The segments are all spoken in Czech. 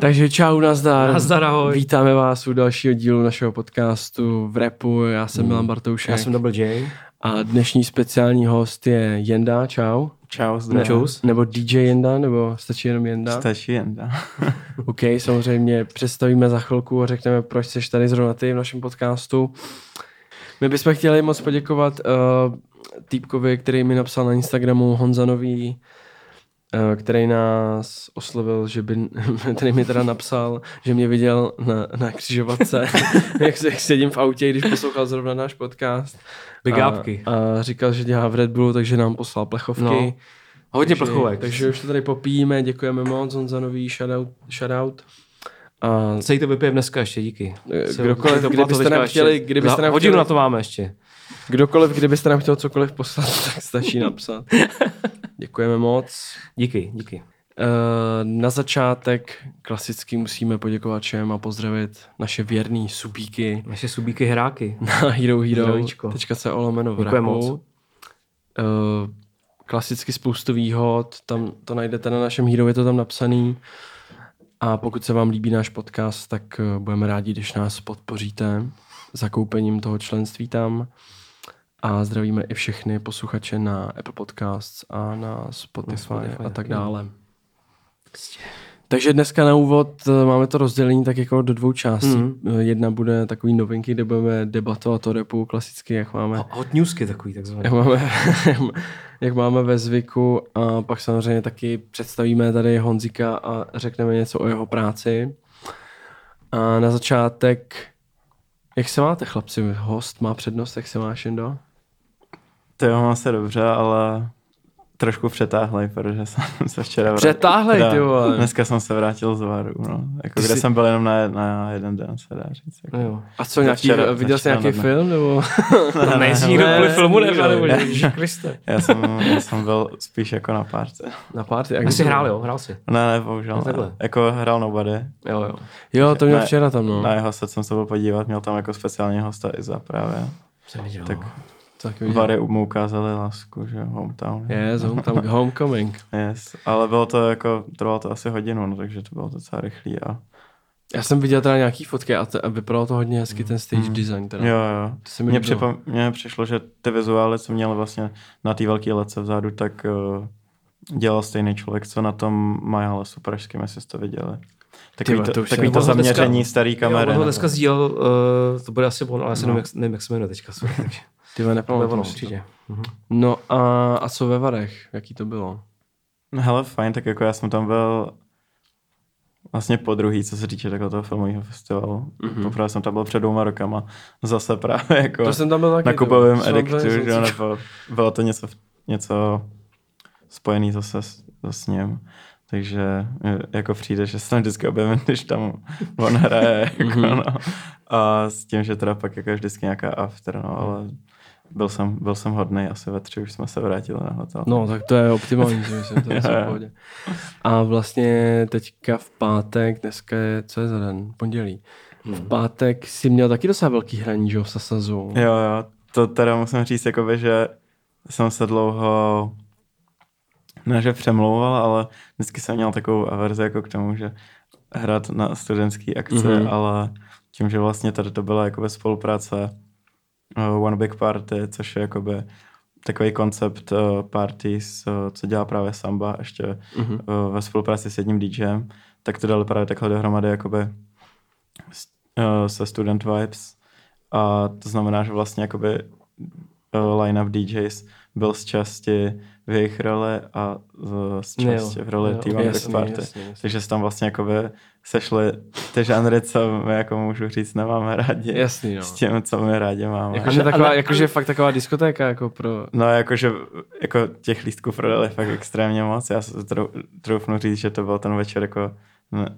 Takže čau, nazdar. Nazdar, ahoj. Vítáme vás u dalšího dílu našeho podcastu v repu. Já jsem Milan Bartoušek. Já jsem Double J. A dnešní speciální host je Jenda, čau. Čau, zdravím. nebo DJ Jenda, nebo stačí jenom Jenda? Stačí jen, da. OK, samozřejmě představíme za chvilku a řekneme, proč jsi tady zrovna ty v našem podcastu. My bychom chtěli moc poděkovat uh, týpkovi, který mi napsal na Instagramu Honzanový, uh, který nás oslovil, že by, který mi teda napsal, že mě viděl na, na křižovatce, jak, se- jak sedím v autě, když poslouchal zrovna náš podcast. Big a, upky. A říkal, že dělá v Red Bullu, takže nám poslal plechovky. No. Hodně Takže- plechovek. Takže už to tady popíjíme, děkujeme moc, Honzanový, shoutout. shoutout. A Celý to vypijeme dneska ještě, díky. Eh, Se- kdokoliv, kdybyste nám chtěli- kdybyste za nám Hodinu chtěli- na to máme ještě. Kdokoliv, kdybyste nám chtěl cokoliv poslat, tak stačí napsat. Děkujeme moc. Díky, díky. Eh, Na začátek klasicky musíme poděkovat všem a pozdravit naše věrný subíky Naše subíky hráky. na Hero. Hero. Teďka se olomeno Děkujeme moc. Eh, Klasicky spoustu výhod, tam to najdete na našem Hero, je to tam napsaný. A pokud se vám líbí náš podcast, tak eh, budeme rádi, když nás podpoříte zakoupením toho členství tam. A zdravíme i všechny posluchače na Apple Podcasts a na Spotify, Spotify, a tak dále. Takže dneska na úvod eh, máme to rozdělení tak jako do dvou částí. Mm. Jedna bude takový novinky, kde budeme debatovat o repu klasicky, jak máme Ho- Hot newsky takový takzvaný. jak máme, jak máme ve zvyku a pak samozřejmě taky představíme tady Honzika a řekneme něco o jeho práci. A na začátek, jak se máte chlapci? Host má přednost, jak se máš Jendo? To jo, mám se dobře, ale trošku přetáhlej, protože jsem se včera vrátil. Přetáhlej, ty vole. Dneska jsem se vrátil z Varu, no. Jako, Ty kde jsi- jsem byl jenom na, na jeden den, se dá říct. Jako. No jo. A co, nějaký, včera- viděl jsi nějaký film? Nebo? To nejsi nikdo ne, kvůli ne, filmu nehrál, nebo ne. Kriste. Já jsem, já jsem byl spíš jako na párce. Na party? Jak jsi hrál, jo? Hrál jsi. Ne, ne, bohužel. No Ne. Jako hrál Nobody. Jo, jo. Jo, to měl Ne, včera tam, no. Na jeho set jsem se byl podívat, měl tam jako speciální hosta Iza právě. Jsem viděl. Tak Tak viděl. Vary mu ukázali lásku, že hometown. Yes, home, tam homecoming. Yes, ale bylo to jako, trvalo to asi hodinu, no, takže to bylo docela rychlý a Já jsem viděl teda nějaký fotky a, to, a vypadalo to hodně hezky, ten stage design. Teda. jo, jo. To se mi Mně, líbilo. připom- mně přišlo, že ty vizuály, co měl vlastně na té velké lece vzadu, tak uh, dělal stejný člověk, co na tom Majale Pražském, jestli jste to viděli. Takový vole, to, to takový to ho dneska- zaměření starý kamery. Jo, on ho dneska sdílel, uh, to bude asi on, ale já si No. nevím, jak, nevím, jak se jmenuje teďka. Sorry, takže. Ty si to. určitě. Mhm. No a, a co ve Varech? Jaký to bylo? No hele, fajn, tak jako já jsem tam byl vlastně po druhý, co se týče takového toho filmového festivalu. Mhm. Mm-hmm. Poprvé jsem tam byl před dvěma rokama. Zase právě jako To jsem tam byl taky. na kupovém jsem ediktu, že nebo bylo to něco, něco spojený zase s, s ním. Takže eh, jako přijde, že se tam vždycky objevím, když tam on hraje. Jako, Mhm. no. A s tím, že teda pak jako vždycky nějaká after, no, ale byl jsem, byl jsem hodný, asi ve tři už jsme se vrátili na hotel. No, tak to je optimální, si myslím, to je v pohodě. A vlastně teďka v pátek, dneska je, co je za den? Pondělí. V pátek si měl taky docela velký hraní, že jo, v Sasazu. Jo, jo, to teda musím říct, jakoby, že jsem se dlouho ne, že přemlouval, ale vždycky jsem měl takovou averzi jako k tomu, že hrát na studentský akce, Mhm. mm-hmm. ale tím, že vlastně tady to byla jakoby spolupráce uh, One Big Party, což je jakoby takový koncept uh, parties, uh, co dělá právě Samba, ještě Mhm. uh, ve spolupráci s jedním DJem, tak to dali právě takhle dohromady jakoby s- uh, se Student Vibes a to znamená, že vlastně jakoby uh, line-up DJs byl z části v jejich roli a z- z Jo, části v roli Party. jasně, jasně. Takže se tam vlastně jakoby sešly ty žánry, co my jako můžu říct nemáme rádi. Jasný, no. S tím, co my rádi máme. Jakože, taková, a ne- jakože fakt taková diskotéka, jako pro... No jakože jako těch lístků prodali fakt extrémně moc. Já se trou- troufnu říct, že to byl ten večer jako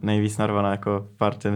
nejvíc narvaná jako party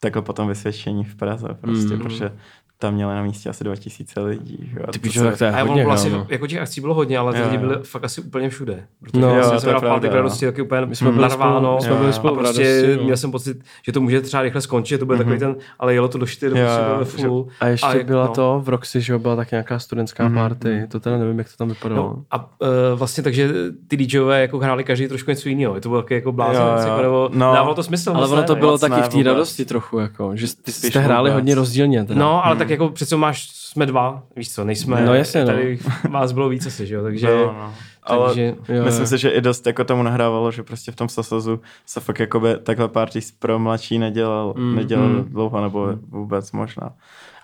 takhle potom vysvědčení v Praze prostě, Mhm. protože tam měli na místě asi 2000 lidí. Jo. A Ty to píčo, tak to je A hodně, vlastně, kámo. jako těch akcí bylo hodně, ale ty Jo, lidi byli fakt asi úplně všude. Protože No, no, já jsem to se v pátek radosti taky úplně My jsme byli spolu, narváno. my jsme byli spolu a prostě radosti, no. měl jsem pocit, že to může třeba rychle skončit, že to bude takový ten, ale jelo to do 4, Jo, bylo že- full. A ještě A jak- byla no. to v Roxy, že jo, byla tak nějaká studentská Mhm, party, to teda nevím, jak to tam vypadalo. No, a uh, vlastně takže ty DJové jako hráli každý trošku něco jiného. Je to bylo jako blázen, jako, nebo No. dávalo to smysl. Ale ono to bylo taky v té radosti trochu, jako, že jste, hráli hodně rozdílně. Teda. No, ale tak jako přece máš, jsme dva, víš co, nejsme, No, jasně, no. tady vás bylo víc asi, že jo, takže, Bylo, no. Ale takže Jo, myslím jo. si, že i dost jako tomu nahrávalo, že prostě v tom Sasazu se fakt jakoby takhle party pro mladší nedělal, Mm, nedělal mm. dlouho, nebo vůbec možná.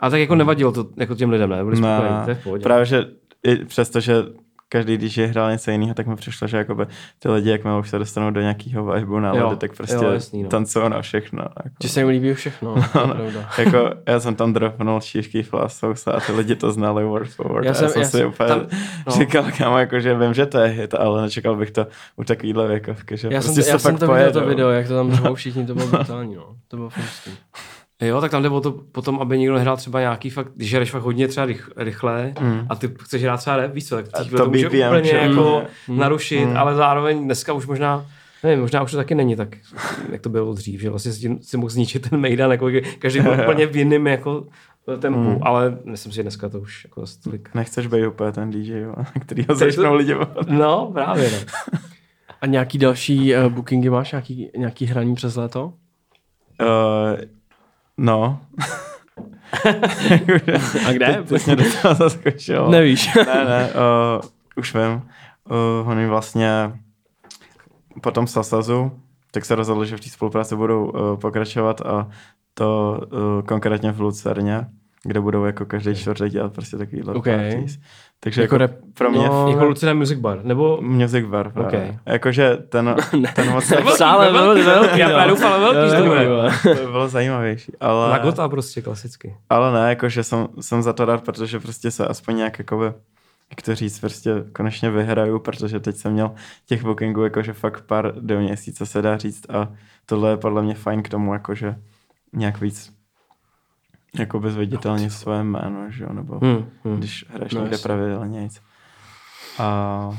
a tak jako nevadilo to jako těm lidem, ne, byli spokojení, to je v pohodě. Právě, že i přesto, že každý DJ hrál něco jiného, tak mi přišlo, že jakoby ty lidi, jakmile už se dostanou do nějakého nálady, Jo, tak prostě jo, jasný, no. tancují na všechno. Jako. Že se jim líbí všechno, je pravda. jako, já jsem tam dropnul šívky flasousa a ty lidi to znali word for word. Já jsem- jsem, já jsem já si jsem- úplně tam- no. no. říkal, kámo, jako, že vím, že to je hit, ale nečekal bych to u takovýhle věkovky, že Já jsem, prostě to, já se jsem to viděl, to video, jak to tam řvou všichni, to bylo brutální, no. To bylo hustý. Jo, tak tam jde o to potom, aby někdo nehrál třeba nějaký fakt, když hraješ fakt hodně třeba rych, rychle Mm. a ty chceš hrát třeba rap, víš co, tak to to může BPM, úplně že? jako Mm. narušit, Mm. ale zároveň dneska už možná Nevím, možná už to taky není tak, jak to bylo dřív, že vlastně si, si mohl zničit ten Mejdan, jako každý byl úplně v jiném jako tempu, Mm. ale myslím si, že dneska to už jako zase tolik. Nechceš být úplně ten DJ, jo, který ho to- začnou lidi. No, právě no. A nějaký další uh, bookingy máš? Nějaký, nějaký hraní přes léto? Uh, no. A kde? Ty, ty jsi mě do toho zaskočil. Nevíš. ne, ne, uh, už vím. Uh, oni vlastně po tom Sasazu, tak se rozhodli, že v té spolupráci budou uh, pokračovat a to uh, konkrétně v Lucerně, kde budou jako každý čtvrtek dělat prostě takovýhle Ok. parties. Takže Jako jako, pro mě no, Jako Lucina Music Bar, nebo Music Bar. Ok. Okay. Jakože ten, ten moc v sále velký, velký, Já no. právě doufal, velký, to bylo zajímavější. Ale... Na Gota prostě klasicky. Ale ne, jakože jsem, jsem za to rád, protože prostě se aspoň nějak jakoby, jak to říct, prostě konečně vyhraju, protože teď jsem měl těch bookingů jakože fakt pár do měsíce se dá říct a tohle je podle mě fajn k tomu, jakože nějak víc jakoby zviditelně své jméno, že jo, nebo Hmm, hmm. když hraješ No někde pravidelně nic. A,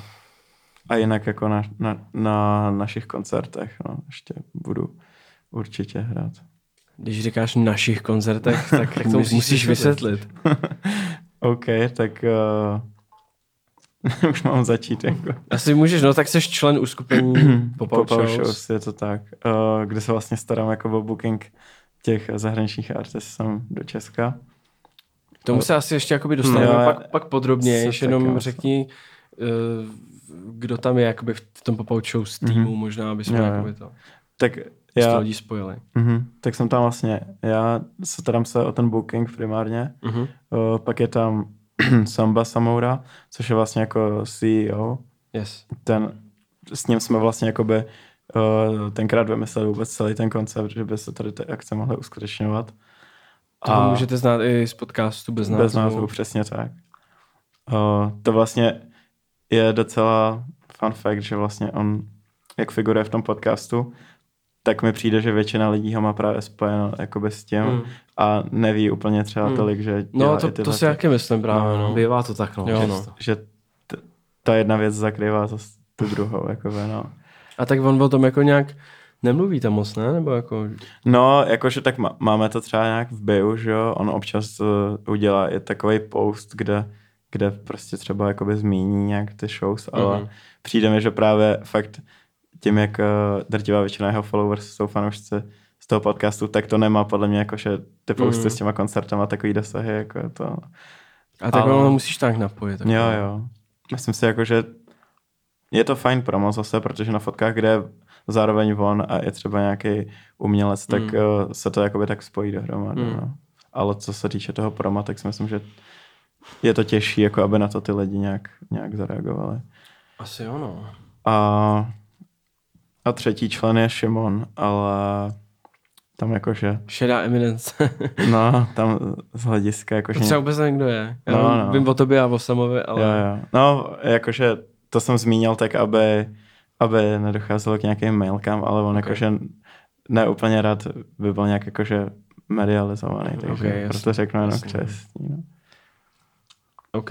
a jinak jako na, na, na našich koncertech, no, ještě budu určitě hrát. Když říkáš našich koncertech, tak, tak to musíš, musíš vysvětlit. OK, tak uh, už mám začít. Jako. Asi můžeš, no tak jsi člen uskupení Pop-out Shows. shows, je to tak. Uh, kde se vlastně starám jako o booking těch zahraničních artistů sem do Česka. K tomu se asi ještě jakoby dostaneme No, pak, pak podrobně, jenom řekni, eh, kdo tam je jakoby v tom Pop-Out Shows týmu, Mhm. možná, aby jsme jakoby to Tak já... lidí spojili. uh-huh, tak jsem tam vlastně, já se starám se o ten booking primárně. Mhm. Uh, pak je tam Samba Samoura, což je vlastně jako CEO. Yes. Ten, s ním jsme vlastně jakoby tenkrát vymysleli vůbec celý ten koncept, že by se tady ty akce mohly uskutečňovat. To můžete znát i z podcastu bez názvu. Bez názvu, přesně tak. Uh, to vlastně je docela fun fact, že vlastně on, jak figuruje v tom podcastu, tak mi přijde, že většina lidí ho má právě spojeno jakoby s tím Hmm. a neví úplně třeba Hmm. tolik, že No to, to si jaký myslím právě, no. Bývá to tak, no. Jo, že no. že t- ta jedna věc zakrývá to, tu druhou, jakoby, no. A tak on o tom jako nějak nemluví tam moc, ne? Nebo jako... No, jakože tak má, máme to třeba nějak v bio, že jo, on občas uh, udělá i takový post, kde, kde prostě třeba jakoby zmíní nějak ty shows, ale Mhm. přijde mi, že právě fakt tím, jak uh, drtivá většina jeho followers jsou fanoušci z toho podcastu, tak to nemá podle mě jakože ty posty Mhm. s těma koncertama takový dosahy, jako to. A tak Ale- ono musíš tak napojit. Tak Jo, jo. Myslím si jako, že je to fajn promo zase, protože na fotkách, kde je zároveň on a je třeba nějaký umělec, tak Mm. se to jakoby tak spojí dohromady. Mm. No. Ale co se týče toho proma, tak si myslím, že je to těžší, jako aby na to ty lidi nějak, nějak zareagovali. Asi jo, no. A, a třetí člen je Šimon, ale tam jakože, Šedá eminence. no, tam z hlediska to jakože... třeba vůbec nevím, kdo je. Já No, no. vím o tobě a o Samovi, ale... Jo, jo. No, jakože to jsem zmínil tak, aby, aby nedocházelo k nějakým mailkám, ale on Ok. jakože ne úplně rád by byl nějak jakože medializovaný, takže Ok, jasně, proto řeknu jenom jasně. křestní. No. OK.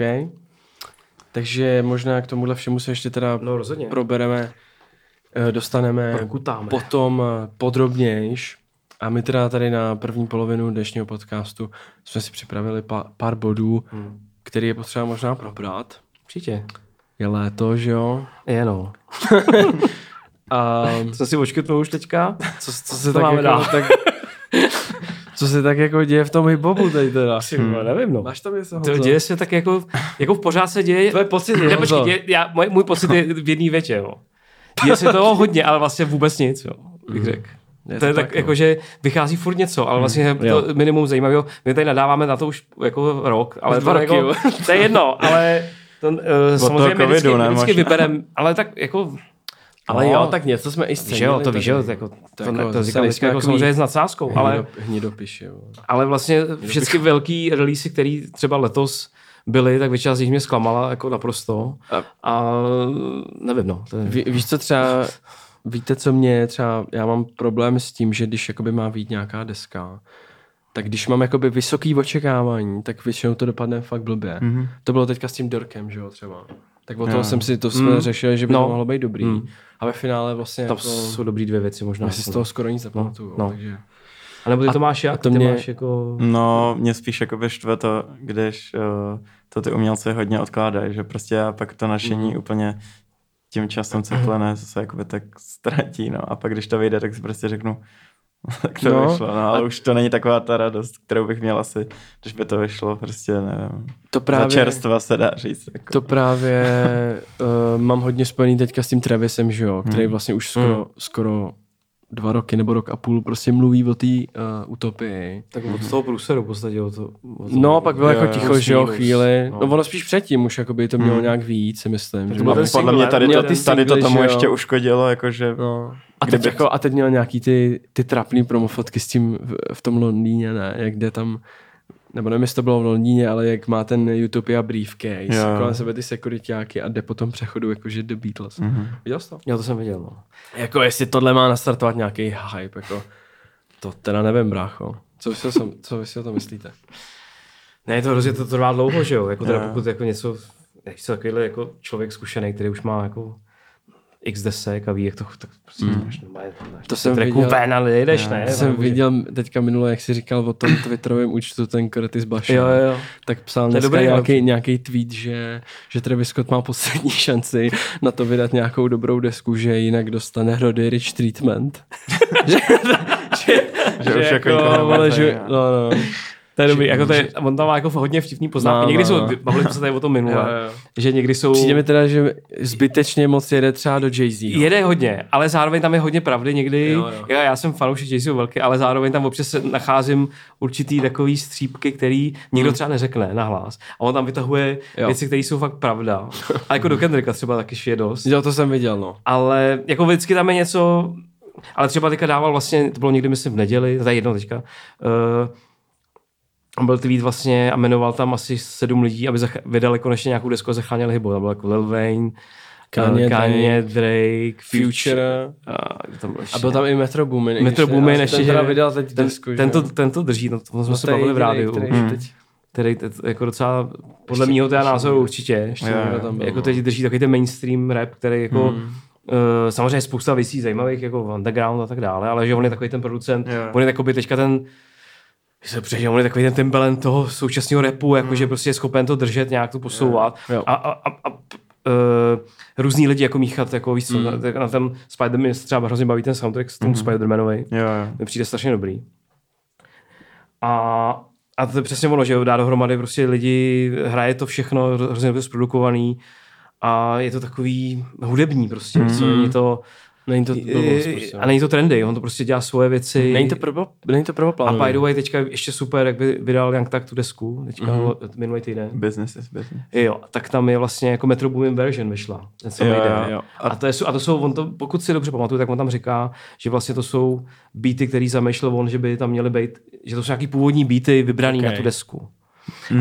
Takže možná k tomuhle všemu se ještě teda No rozhodně. probereme, eh, dostaneme Prokutáme. potom eh, podrobnějš. A my teda tady na první polovinu dnešního podcastu jsme si připravili pa, pár bodů, Hmm. který je potřeba možná probrat. Určitě. Je léto, že jo? Je no. A Jsem si očkrtnul už teďka. co, co se To tak máme jako, dál. tak, co se tak jako děje v tom hip-hopu tady teda? Ty vole, nevím no. Máš tam něco, To děje se tak jako, jako v pořád se děje. Tvoje pocity, Ne, Honzo. počkej, děje, já, můj, můj pocit je v jedné větě, jo. Děje se toho hodně, ale vlastně vůbec nic, jo, bych řekl. Je to je to tak, tak, jako, no. že vychází furt něco, ale vlastně to jo. minimum zajímavého. My tady nadáváme na to už jako rok, ale Dva to, roky, jako, to je jedno, ale to, uh, samozřejmě covidu, vždycky, ne, vždycky možná. vyberem, ale tak jako Ale no, jo, tak něco jsme i že jo, to víš, jo, jako, to, To to, jako to, to zase říkám vždycky jako samozřejmě s nadsázkou, ale, Hnido, hnidopiš, jo. ale vlastně všechny velký releasy, které třeba letos byly, tak většina z nich mě zklamala jako naprosto. A- A nevím, no. To je, Ví, víš co třeba, víte co mě třeba, já mám problém s tím, že když jakoby má být nějaká deska, tak když mám jakoby vysoký očekávání, tak většinou to dopadne fakt blbě. Mm-hmm. To bylo teďka s tím Dorkem, že jo, třeba. Tak o toho jsem si, to jsme Mm. řešili, že by No. to mohlo být dobrý. Mm. A ve finále vlastně tam jako, jsou dobrý dvě věci možná. já si z toho skoro nic nepamatuju. no. Takže. A nebo ty to máš jak? a to ty mě- máš jako... No, mě spíš jako štve to, když uh, to ty umělci hodně odkládají, že prostě já pak to našení Mhm. úplně tím časem ceplené se jakoby tak ztratí, no. A pak když to vyjde, tak si prostě řeknu, tak to No. no, vyšlo, no, ale už to není taková ta radost, kterou bych měl asi, když by to vyšlo, prostě nevím. To Za právě, čerstva se dá říct. Jako. to právě uh, mám hodně spojený teďka s tím Travisem, že jo, který Hmm. vlastně už skoro, Hmm. skoro dva roky nebo rok a půl prostě mluví o té uh, utopii. Tak od toho průseru v podstatě. O to, o to, No, a pak bylo Jo, jako ticho, že jo, chvíli. no. No. ono spíš předtím už jakoby to mělo Hmm. nějak víc, si myslím. Tak Že to byl A ten podle mě tady, to, tady to tomu že jo. ještě uškodilo, jakože no. A teď, Kdyby- jako, a teď měl nějaký ty, ty trapný promofotky s tím v, v tom Londýně, ne? Jak jde tam, nebo nevím, jestli to bylo v Londýně, ale jak má ten Utopia briefcase, Jo. kolem sebe ty sekuritáky a jde po tom přechodu jakože The Beatles. Mhm. Viděl jsi to? Jo, to jsem viděl, no. Jako jestli tohle má nastartovat nějaký hype, jako to teda nevím, brácho. Co vy si o tom, co vy si o tom myslíte? Ne, to hrozně to trvá dlouho, že jo? Jako teda Jo. pokud jako něco, nechci takovýhle jako člověk zkušený, který už má jako x desek a ví, jak to, tak prostě mm. máš normálně, máš To jsem tracku viděl. ven a jedeš, Jo. ne? Já jsem viděl teďka minule, jak jsi říkal o tom Twitterovém účtu, ten Curtis Baša. Jo, jo, jo. Tak psal dneska dobrý, nějaký, nějaký tweet, že, že Travis Scott má poslední šanci na to vydat nějakou dobrou desku, že jinak dostane Roddy Rich treatment. že, že, Že už jako vole, nebaví, že, jo. no, no. To je dobrý, jako to je, on tam má jako hodně vtipný poznámky. Má, někdy má, jsou, má. bavili jsme se tady o tom minule, Jo, jo. že někdy jsou... Přijde mi teda, že zbytečně moc jede třeba do Jay-Z. no. Jede hodně, ale zároveň tam je hodně pravdy někdy. Jo, jo. Já, já jsem fanoušek Jay velký, ale zároveň tam občas se nacházím určitý takový střípky, který nikdo třeba neřekne nahlas. A on tam vytahuje Hmm. Jo. věci, které jsou fakt pravda. A jako do Kendricka třeba taky je dost. Jo, to jsem viděl, no. Ale jako vždycky tam je něco, ale třeba teďka dával vlastně, to bylo někdy myslím v neděli, je jedno teďka, uh, byl tweet vlastně a jmenoval tam asi sedm lidí, aby zach- vydali konečně nějakou desku a zachránili hybu. Tam byl jako Lil Wayne, Kanye, Kanye, Kanye Drake, Future. Future. A, tam byl ještě? A byl tam i Metro Boomin. Metro Boomin ještě, ten teda že- vydal teď ten, desku, tento, tento drží, no, to jsme No se bavili v rádiu. který Hmm. teď- jako docela, podle Ještě- mého teda názoru určitě. Ještě tam byl, Jako teď drží takový ten mainstream rap, který jako Hmm. Uh, samozřejmě spousta věcí zajímavých, jako underground a tak dále, ale že on je takový ten producent, Jo. on je takový teďka ten, se přežil, on je takový ten Timbaland toho současného repu, jako že prostě je schopen to držet, nějak to posouvat Jo. a, a, a, a uh, různý lidi jako míchat, jako víš co, Mm. na, na ten Spider-Man třeba hrozně baví ten soundtrack s tomu. Spider-Manovi, Jo, jo. mi přijde strašně dobrý. A, a to je přesně ono, že dá dohromady prostě lidi, hraje to všechno, hro- hrozně dobře zprodukovaný a je to takový hudební prostě, mm. Mhm. není to, Není to blbost, prostě. a není to trendy, on to prostě dělá svoje věci. Není to, prvo, není to a prvoplánové. by the way, teďka ještě super, jak by vydal Young Tak tu desku, teďka Mhm. mm-hmm. minulý týden. Business is business. Jo, tak tam je vlastně jako Metro Boomin version vyšla. Ten Jo, jo, jo. A, to je, a to jsou, on to, pokud si dobře pamatuju, tak on tam říká, že vlastně to jsou beaty, který zamýšlel on, že by tam měly být, že to jsou nějaký původní beaty vybraný Ok. na tu desku.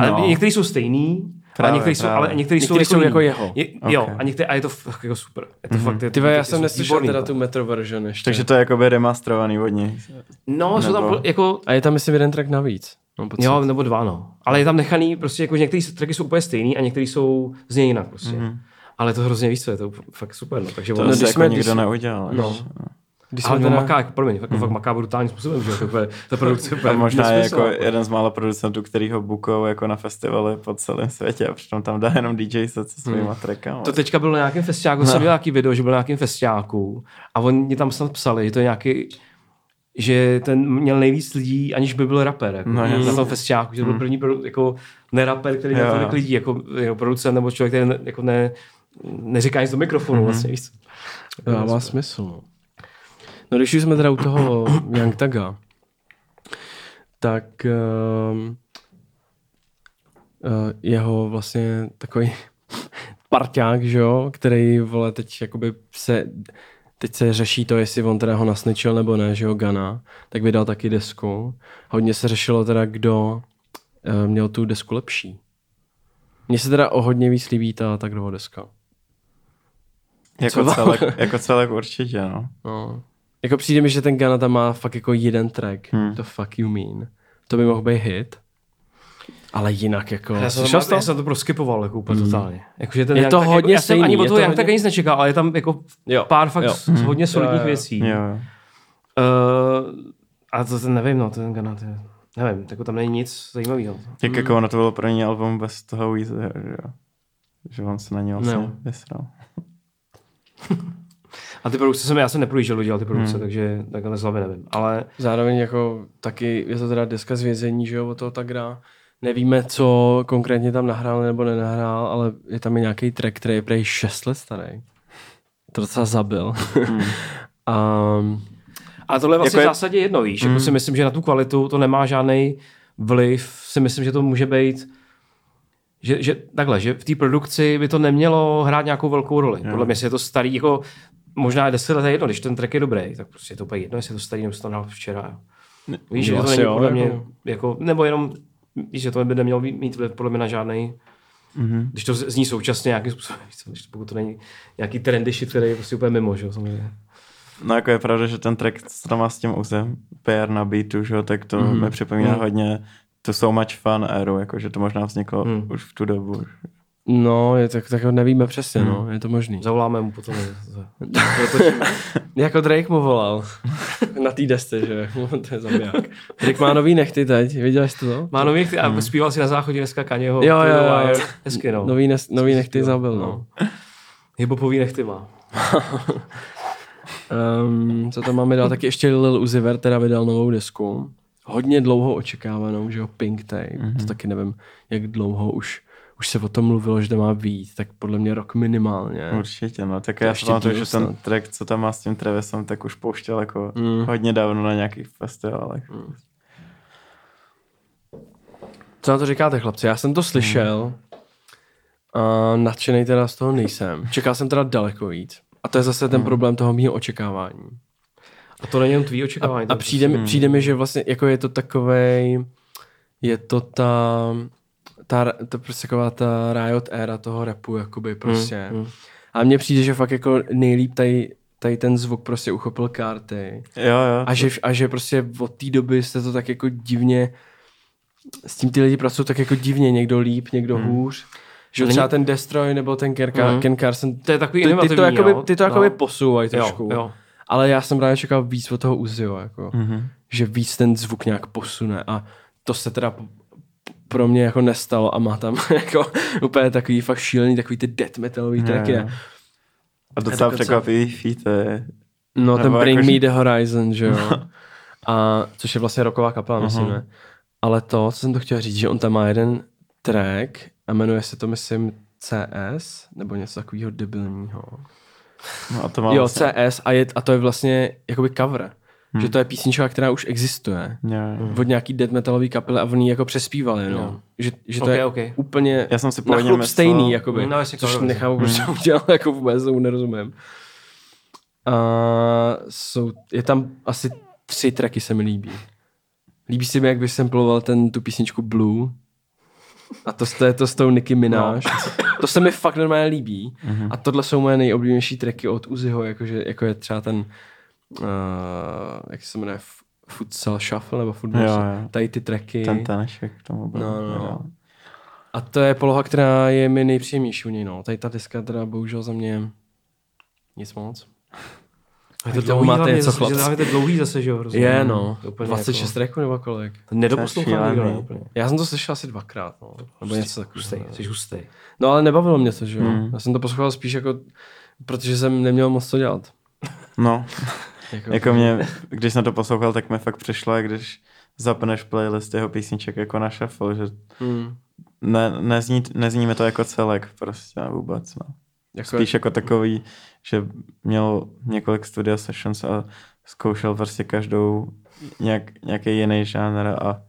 Ale No. některý jsou stejný, Právě, ale některý jsou, ale některý jsou, Některý jsou jako jiný. jeho. Je, Jo, Ok. a, některý, a je to fakt jako super. Je to fakt, je, Ty vole, já jsem jsou neslyšel teda tu metro version ještě. Takže to je jakoby remasterovaný od nich. No, jsou tam Nebo- jako, A je tam myslím jeden track navíc. Pocit. jo, nebo dva, no. Ale je tam nechaný, prostě jako některý tracky jsou úplně stejný a některý jsou z něj jinak prostě. Mhm. Ale to hrozně víc, je to fakt super, no. Takže To on, No, no, když jako jsme- nikdo když- neudělal. No. víš. Když ale teda... maká, jako, promiň, jako fakt maká brutálním způsobem, že úplně, ta produkce je možná je jako jeden z mála producentů, který ho bukou jako na festivaly po celém světě a přitom tam dá jenom DJ se se svýma trackama. To teďka bylo na nějakém festiáku, no. jsem viděl nějaký video, že byl na nějakém festiáku a oni tam snad psali, že to je nějaký že ten měl nejvíc lidí, aniž by byl rapper, jako, No, na tom festiáku, že to byl první produ- jako neraper, který měl tolik lidí, jako, jako producent nebo člověk, který ne, jako ne, neříká nic do mikrofonu, mm-hmm. vlastně, víš co. To dává smysl. No. když už jsme teda u toho Young Taga, tak um, uh, jeho vlastně takový parťák, že jo, který vole teď jakoby se teď se řeší to, jestli on teda ho nasničil nebo ne, že jo, Gana, tak vydal taky desku. Hodně se řešilo teda, kdo uh, měl tu desku lepší. Mně se teda o hodně víc líbí ta tak dlouho deska. jako, celek, jako celek určitě, no. No. Jako přijde mi, že ten Gana tam má fakt jako jeden track. Hmm. To fuck you mean. To by mohl být hit. Ale jinak jako... Já jsem, Slyšel to, to? já jsem to proskipoval jako úplně mm. totálně. Jakože ten Je Young to tak, hodně jako, já jsem stejný, ani od toho to Young hodně- tak nic nečekal, ale je tam jako Jo, pár fakt jo. s- hodně solidních Jo, jo. věcí. Jo, jo. Uh, a to ten nevím, no, ten Gana, to je, nevím, jako tam není nic zajímavého. Jak jako ono to bylo první album bez toho Weezer, že jo. Že on se na něj vlastně No. vysral. A ty produkce jsem, já jsem neprojížděl, dělal ty produkce, hmm. takže takhle z hlavy nevím. Ale Zároveň jako taky je to teda deska z vězení, že jo, od toho tak hrá. Nevíme, co konkrétně tam nahrál nebo nenahrál, ale je tam i nějaký track, který je prej 6 let starý. To docela zabil. Hmm. A A tohle je vlastně Jako je- v zásadě jedno, víš. Jako si myslím, že na tu kvalitu to nemá žádný vliv. Si myslím, že to může být že, že takhle, že v té produkci by to nemělo hrát nějakou velkou roli. Podle mě si je to starý, jako možná je 10 let je jedno, když ten track je dobrý, tak prostě je to úplně jedno, jestli je to starý nebo se to včera. Víš, že jo, to není jo, podle mě, jako- jako, nebo jenom, víš, že to by nemělo mít vliv podle mě na žádný, Mhm. když to zní současně nějakým způsobem, víš pokud to není nějaký trendy shit, který je prostě úplně mimo, že jo, samozřejmě. No jako je pravda, že ten track, co tam má s tím Uzem, PR na beatu, že jo, tak to Mhm. mm-hmm. mi připomíná Mhm. mm. hodně tu So Much Fun éru, jako že to možná vzniklo mm. už v tu dobu. No, je tak, tak nevíme přesně, Hmm. no, je to možný. Zavoláme mu potom. Jako Drake mu volal na té desce, že to je zabiják. Drake má nový nechty teď, viděli jste to? Má nový nechty a zpíval si na záchodě dneska Kanyeho. Jo, jo, jo, jo. Hezky, no. Nový, nes, nový nechty Zpíval, zabil, no. Hiphopový nechty má. Um, co tam máme dál, tak ještě Lil Uzi Vert teda vydal novou desku. Hodně dlouho očekávanou, že jo, Pink Tape. Mm-hmm. To taky nevím, jak dlouho už, už se o tom mluvilo, že to má být, tak podle mě rok minimálně. Určitě, no. Tak To já ještě si pamatuju, díl že ten track, co tam má s tím Travisem, tak už pouštěl jako Mm. mm. hodně dávno na nějakých festivalech. Mm. Co na to říkáte, chlapci? Já jsem to slyšel a nadšený teda z toho nejsem. Čekal jsem teda daleko víc. A to je zase ten problém toho mého očekávání. A to není jenom tvý očekávání. A to přijde mi, přijde mi, že vlastně jako je to takovej, je to ta, ta, to prostě taková ta riot era toho rapu, jakoby prostě. mm. A mně přijde, že fakt jako nejlíp tady, tady ten zvuk prostě uchopil karty. Jo, jo. A že, a že prostě od té doby jste to tak jako divně, s tím ty lidi pracují tak jako divně, někdo líp, někdo hmm. hůř. Že Není- třeba ten Destroy nebo ten Ken, Mhm. Ken Carson, To je takový ty, ty, to jakoby, jo. ty to No. jakoby posouvají trošku. Jo, jo. Ale já jsem právě čekal víc od toho Uzio, jako, Mhm. že víc ten zvuk nějak posune a to se teda pro mě jako nestalo a má tam jako úplně takový fakt šílený, takový ty death metalový tracky. jo. a- docela překvapivý feat je. No ten Nebo Bring jakože- Me The Horizon, že jo. A což je vlastně roková kapela, myslím, Mhm. ne? Ale to, co jsem to chtěl říct, že on tam má jeden track a jmenuje se to, myslím, CS, nebo něco takového debilního. No a to má Jo, vlastně, CS a, je, a to je vlastně jakoby cover. Hmm. Že to je písnička, která už existuje. jo. Od nějaký death metalové kapely a oni ji jako přespívali, jenom. Jo. Že, že to Ok, je ok. úplně Já jsem si na myslel- stejný, jakoby. No, což cover, nechápu, proč to udělal, jako vůbec tomu nerozumím. A jsou, je tam asi tři tracky se mi líbí. Líbí se mi, jak vysamploval ten, tu písničku Blue. A to, to je to s tou Nicki Minaj. To se mi fakt normálně líbí. A tohle jsou moje nejoblíbenější tracky od Uziho, jakože, jako je třeba ten, uh, jak se jmenuje, Futsal Shuffle nebo Football Jo, Shuffle. jo. Tady ty tracky. Ten taneček k tomu byl. No, no, no. jo. A to je poloha, která je mi nejpříjemnější u něj. No. Tady ta deska teda bohužel za mě nic moc. A to dlouhý máte něco, zase, chlapci. že je to dlouhý zase, že jo? hrozně. Je no, úplně 26 jako, tracků nebo kolik. to nedoposlouchám nikdo, ne, úplně. Já jsem to slyšel asi dvakrát, no. nebo něco takového. jsi hustý. No ale nebavilo mě to, že jo. Hmm. Já jsem to poslouchal spíš jako, protože jsem neměl moc co dělat. No, Jako, jako mě, když jsem to poslouchal, tak mi fakt přišlo, jak když zapneš playlist jeho písniček jako na shuffle, že Hmm. ne, nezní, nezní mi to jako celek prostě vůbec, no. Jako, Spíš jako takový, že měl několik studio sessions a zkoušel prostě každou nějak, nějaký jiný žánr a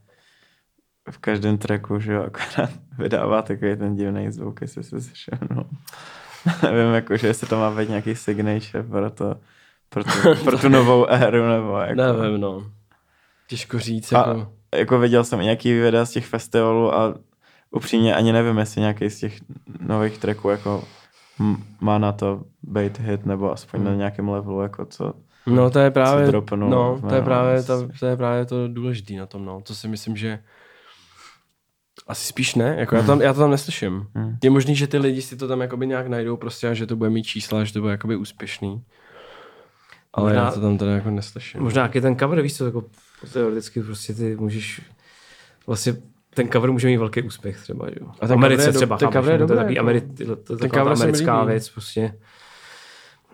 v každém tracku, že jo, akorát vydává takový ten divný zvuk, jestli si slyšel, no. Nevím, jako, že jestli to má být nějaký signature pro, to, pro, tu, pro tu novou éru, nebo jako... Nevím, no. Těžko říct, A- jako... Jako viděl jsem i nějaký videa z těch festivalů a upřímně ani nevím, jestli nějaký z těch nových tracků jako má na to být hit, nebo aspoň na nějakém levelu, jako co, No to je právě, co dropnul no, to je jménu, právě, asi. to, to je právě to důležité na tom, no. To si myslím, že asi spíš ne, jako já, to tam, já to tam neslyším. Hmm. Je možný, že ty lidi si to tam jakoby nějak najdou prostě a že to bude mít čísla, že to bude jakoby úspěšný. Ale Možná- já to tam teda jako neslyším. Možná jaký ten cover, víš co, jako teoreticky prostě ty můžeš, vlastně ten cover může mít velký úspěch třeba, že jo. A V ten Americe cover je do- třeba, ten chápeš, cover je no, to je dobrý, takový jako. Ameri, to je Ten taková americká věc prostě.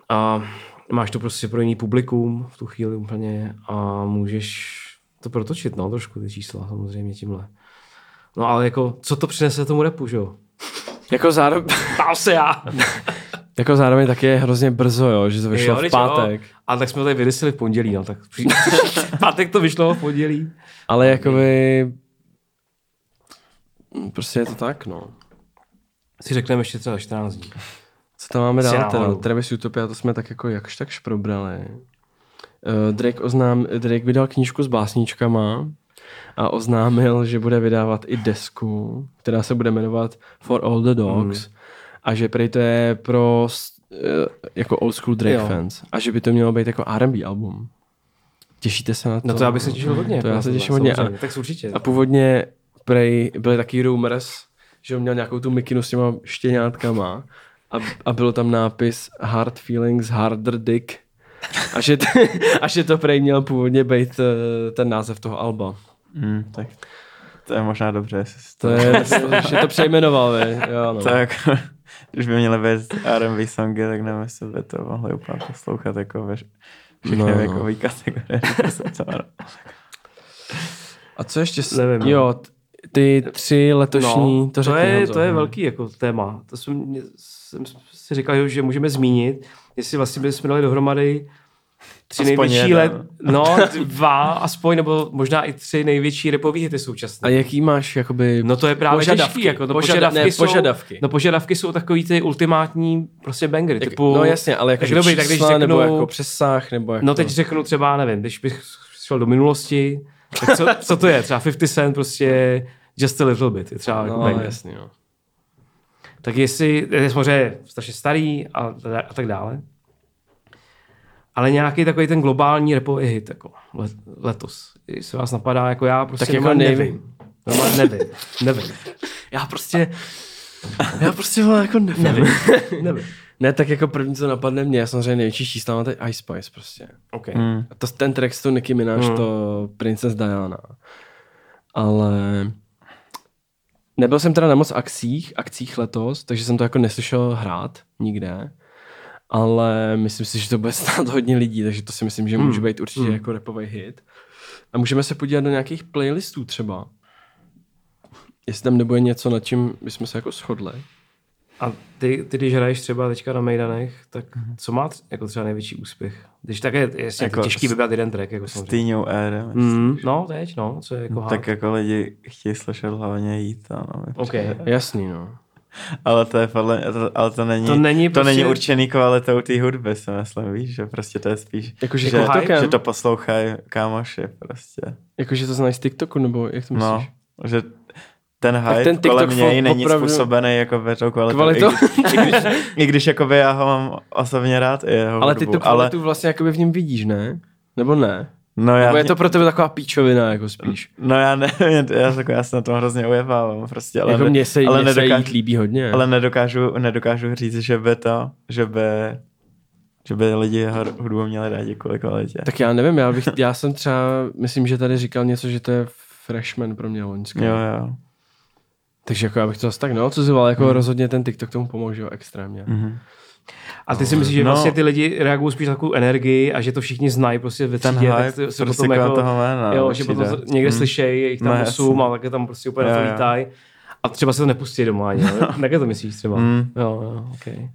A máš to prostě pro jiný publikum v tu chvíli úplně a můžeš to protočit, no, trošku ty čísla samozřejmě tímhle. No ale jako, co to přinese tomu repu, že jo? Jako zároveň, Ptám se já. jako zároveň taky je hrozně brzo, jo, že to vyšlo Jo, v pátek. Jo. A tak jsme to tady vydesili v pondělí, no, tak pátek to vyšlo v pondělí. Ale jakoby... Prostě je to tak, no. Si řekneme ještě třeba 14 dní. Co tam máme dál teda? Travis Utopia, to jsme tak jako jakž takž probrali. Uh, Drake, oznám, Drake vydal knížku s básničkama a oznámil, že bude vydávat i desku, která se bude jmenovat For All the Dogs Mhm. A že prý to je pro uh, jako old school Drake Jo. fans a že by to mělo být jako R&B album. Těšíte se na to? No to já bych se těšil hodně. To já se těším hodně. A. Tak určitě. a původně prej byly taky rumors, že on měl nějakou tu mikinu s těma štěňátkama a, a bylo tam nápis Hard Feelings, Harder Dick. A že, t- a že to prej měl původně být eh, ten název toho alba. Mm, tak to je možná dobře, To je, že to přejmenoval, vy. jo, no. Jako, když by měly být R&B songy, tak nevím, jestli by to mohli úplně poslouchat jako ve všechny No, no, no. věkové kategorie. A co ještě? S... Nevím, no. Jo, ty tři letošní, to, to, řekni, je, Honzo. to je velký jako téma. To jsem, jsem si říkal, že můžeme zmínit, jestli vlastně bychom dali dohromady tři Aspoň největší jeden. let, no dva aspoň, nebo možná i tři největší repový hity A současné. jaký máš jakoby No to je právě požadavky, těžký, jako to Požada- požadavky, ne, jsou, požadavky. No požadavky jsou takový ty ultimátní prostě bangry, Jak, typu, no jasně, ale jako tak dobrý, tak když řeknu, nebo jako přesah, nebo jako... No teď řeknu třeba, nevím, když bych šel do minulosti, tak co, co to je? Třeba 50 Cent prostě Just a Little Bit, je třeba jako No, banger. jasně, jo. Tak jestli, je samozřejmě strašně starý a, a tak dále, ale nějaký takový ten globální repový hit, jako let, letos. Jestli vás napadá, jako já prostě Tak jako nevím. nevím. Normálně nevím. Nevím. Já prostě, já prostě vole, jako nevím. Nevím. nevím. ne, tak jako první, co napadne mě, je samozřejmě největší čísla má teď Ice Spice prostě. OK. Mm. A to, ten track s tou Nicki Minaj, Hmm. to Princess Diana. Ale nebyl jsem teda na moc akcích, akcích letos, takže jsem to jako neslyšel hrát nikde. Ale myslím si, že to bude stát hodně lidí, takže to si myslím, že může Hmm. být určitě Hmm. jako repový hit. A můžeme se podívat do nějakých playlistů třeba. Jestli tam nebude něco, nad čím bychom se jako shodli. A ty, ty, když hraješ třeba teďka na Mejdanech, tak co má tř- jako třeba největší úspěch? Když tak je jasně jako Jako těžký s- vybrat jeden track, jako té new era. Mm, no, teď, no, co je jako hard. Tak jako lidi chtějí slyšet hlavně jít. No, mi OK. přijde. Jasný, no. Ale to je podle, to, ale to není, To není to není prostě- určený kvalitou té hudby, si myslím, víš, že prostě to je spíš, Jakože že, jako hype, že to poslouchají kámoši prostě. Jakože to znají z TikToku, nebo jak to myslíš? No, že ten hype ten kolem něj není opravdu- způsobený jako ve tou kvalitou. Kvalitou? I, když, i, když, I když jakoby já ho mám osobně rád, i jeho Ale ty hudbu, tu kvalitu vlastně jakoby v něm vidíš, ne? Nebo ne? No já, Nebo je to pro tebe taková píčovina, jako spíš? No já ne, já, jako, já se na tom hrozně ujevávám prostě, ale, jako mně se, ale se nedokážu- jít líbí hodně. ale nedokážu, nedokážu říct, že by to, že by, že by lidi hudbu měli rádi kvůli kvalitě. Tak já nevím, já, bych, já jsem třeba, myslím, že tady říkal něco, že to je freshman pro mě loňský. Jo, jo. Takže jako já bych to zase tak neodsuzoval, jako Hmm. rozhodně ten TikTok tomu pomohl, že jo, extrémně. Mhm. A ty si myslíš, že No. vlastně ty lidi reagují spíš na takovou energii a že to všichni znají prostě ve Ten třídě, hype tak se prostě potom jako, toho jména, jo, no, že potom někde Hmm. slyšejí, je jich tam No, no, jasně. 8 a tak je tam prostě úplně na Jo, to lítají. A třeba se to nepustí doma ani? Také to myslíš třeba? Mm. Jo, jo, okay.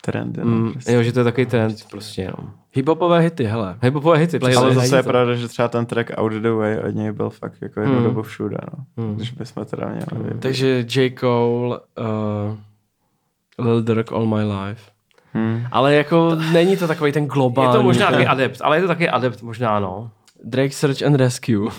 Trendy, no, mm, prostě. Jo, že to je takový trend prostě, no. Hiphopové hity, hele. Hiphopové hity. Ale zase je to. pravda, že třeba ten track Out of the Way od něj byl fakt jako jednu Hmm. dobu všude, no. Hmm. Když bychom teda měli. Takže J. Cole, uh, Lil Durk, All My Life. Hmm. Ale jako není to takový ten Je globální. to možná taky adept, ale je to taky adept možná, no. Drake Search and Rescue.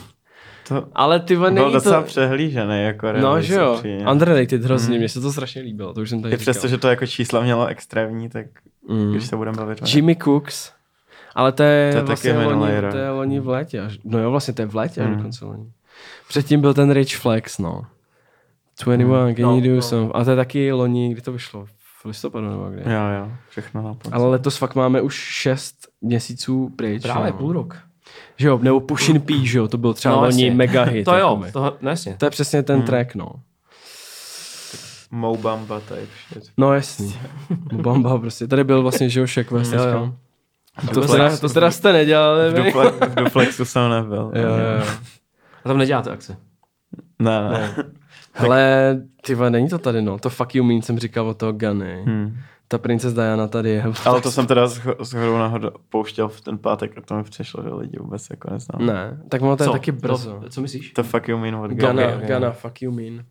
To Ale ty vole, byl docela to... přehlížený jako No, že jo. upřímně. Underrated hrozně, Mm. mně se to strašně líbilo, to už jsem tady I přesto, že to jako čísla mělo extrémní, tak Mm. když se budeme bavit. Jimmy Cooks. Ale to je, To je vlastně taky loni, to je loni v létě. Až, no jo, vlastně to je v létě Mm. dokonce loni. Předtím byl ten Rich Flex, no. 21, can No, you do no. some? A to je taky loni, kdy to vyšlo? V listopadu nebo kdy? Jo, jo, všechno na podzim. Ale letos fakt máme už 6 měsíců pryč. Právě no. půl rok. Že jo, nebo Pushin P, že jo, to byl třeba No, loni jasně. mega hit. To jo, to, no jasně. to je přesně ten Hmm. track, no. Mo Bamba type shit. No jasný. Bamba prostě. Tady byl vlastně, že jo, Shaq West. Jo, jo. To, Duplex. teda, to teda jste nedělali, V, duple, v Duplexu jsem nebyl. Jo, jo, jo. A tam neděláte akce. Ne, ne. Ale ty vole, není to tady, no. To fuck you mean jsem říkal od toho Gunny. Hmm. Ta princez Diana tady je. Ale to jsem teda s s hodou náhodou pouštěl v ten pátek a to mi přišlo, že lidi vůbec jako neznám. Ne, tak ono to je Co? taky brzo. To, co myslíš? To fuck you mean what Gana, Ok, ok. Gana, fuck you mean.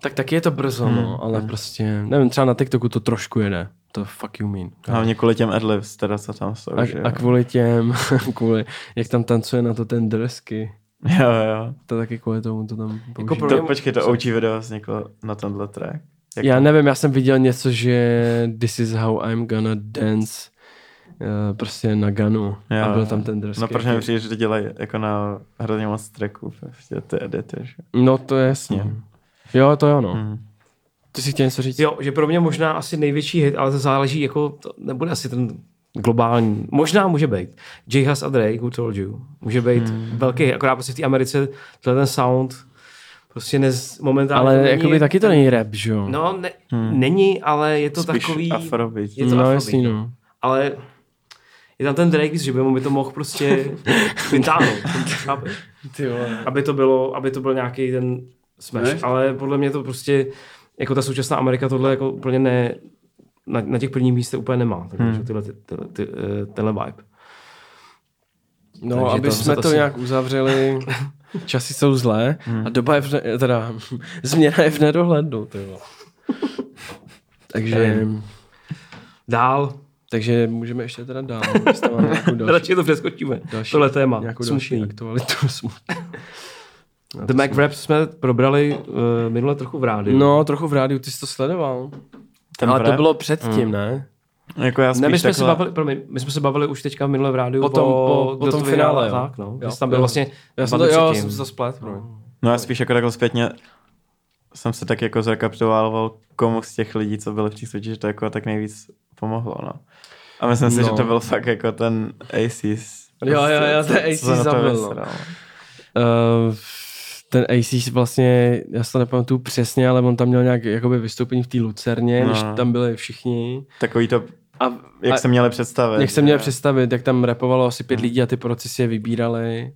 Tak taky je to brzo, Hmm, no, ale prostě, nevím, třeba na TikToku to trošku jede. To fuck you mean. Hlavně kvůli těm adlibs, teda co tam jsou, že A, jo. a kvůli těm, kvůli, jak tam tancuje na to ten dresky, Jo, jo. to taky kvůli tomu to tam. Jako pro To, počkej, to OG video vzniklo na tenhle track. Jak Já to? nevím, já jsem viděl něco, že this is how I'm gonna dance uh, prostě na Ganu Jo, a byl tam ten dresky. No proč mi přijde, že to dělají jako na hrozně moc tracků, prostě ty edity, že? No to je jasně. Jo, to jo, no. Hmm. Ty si chtěl něco říct? Jo, že pro mě možná asi největší hit, ale to záleží, jako to nebude asi ten globální. Možná může být. J. Hus a Drake, Who Told You. Může být hmm. velký akorát prostě v té Americe tenhle ten sound prostě nez, momentálně Ale není, jakoby taky to není rap, že jo? No, ne, hmm. není, ale je to Spíš takový... afrobeat. Je to no afrobeat, jasný, no. Ale je tam ten Drake, že by mu by to mohl prostě vytáhnout. aby to bylo, aby to byl nějaký ten smash. Ne? Ale podle mě to prostě, jako ta současná Amerika tohle jako úplně ne, na, na těch prvních místech úplně nemá. Takže Hmm. tyhle, ty, ty, ty, eh, tenhle vibe. No, Takže aby to jsme to to asi- nějak uzavřeli, časy jsou zlé Hmm. a doba je v ne, teda změna je v nedohlednu, ty vole. Takže, Dál, takže můžeme ještě teda dál. jestli máme nějakou další, radši to přeskočíme. další, Tohle téma. nějakou další Smutný. aktualitu. Smutný. The Mac Rap jsme probrali uh, minule trochu v rádiu. No, trochu v rádiu, ty jsi to sledoval. Ten Ale to rap? bylo předtím, Hmm. ne? Jako já spíš Ne, my jsme, se takhle- bavili, promiň, my jsme se bavili už teďka minule v rádiu Po tom- po- po tom to finále, jo. Tak, no. Jo, tam byl jo. vlastně Já jsem to, jo, jsem si to splet. No. No já spíš jako takhle zpětně jsem se tak jako zrekapituloval, komu z těch lidí, co byli v té soutěži, to jako tak nejvíc pomohlo, no. A myslím si, No. že to byl fakt jako ten Aces. Jo, jo, jo, ten Aces se na to zabil, no. Uh, ten AC vlastně, já si to nepamatuju přesně, ale on tam měl nějak jakoby vystoupení v té Lucerně, No. když tam byli všichni. Takový to, A, jak a se měli představit. jak se měl že- představit, jak tam repovalo asi Hmm. pět lidí a ty si je vybírali.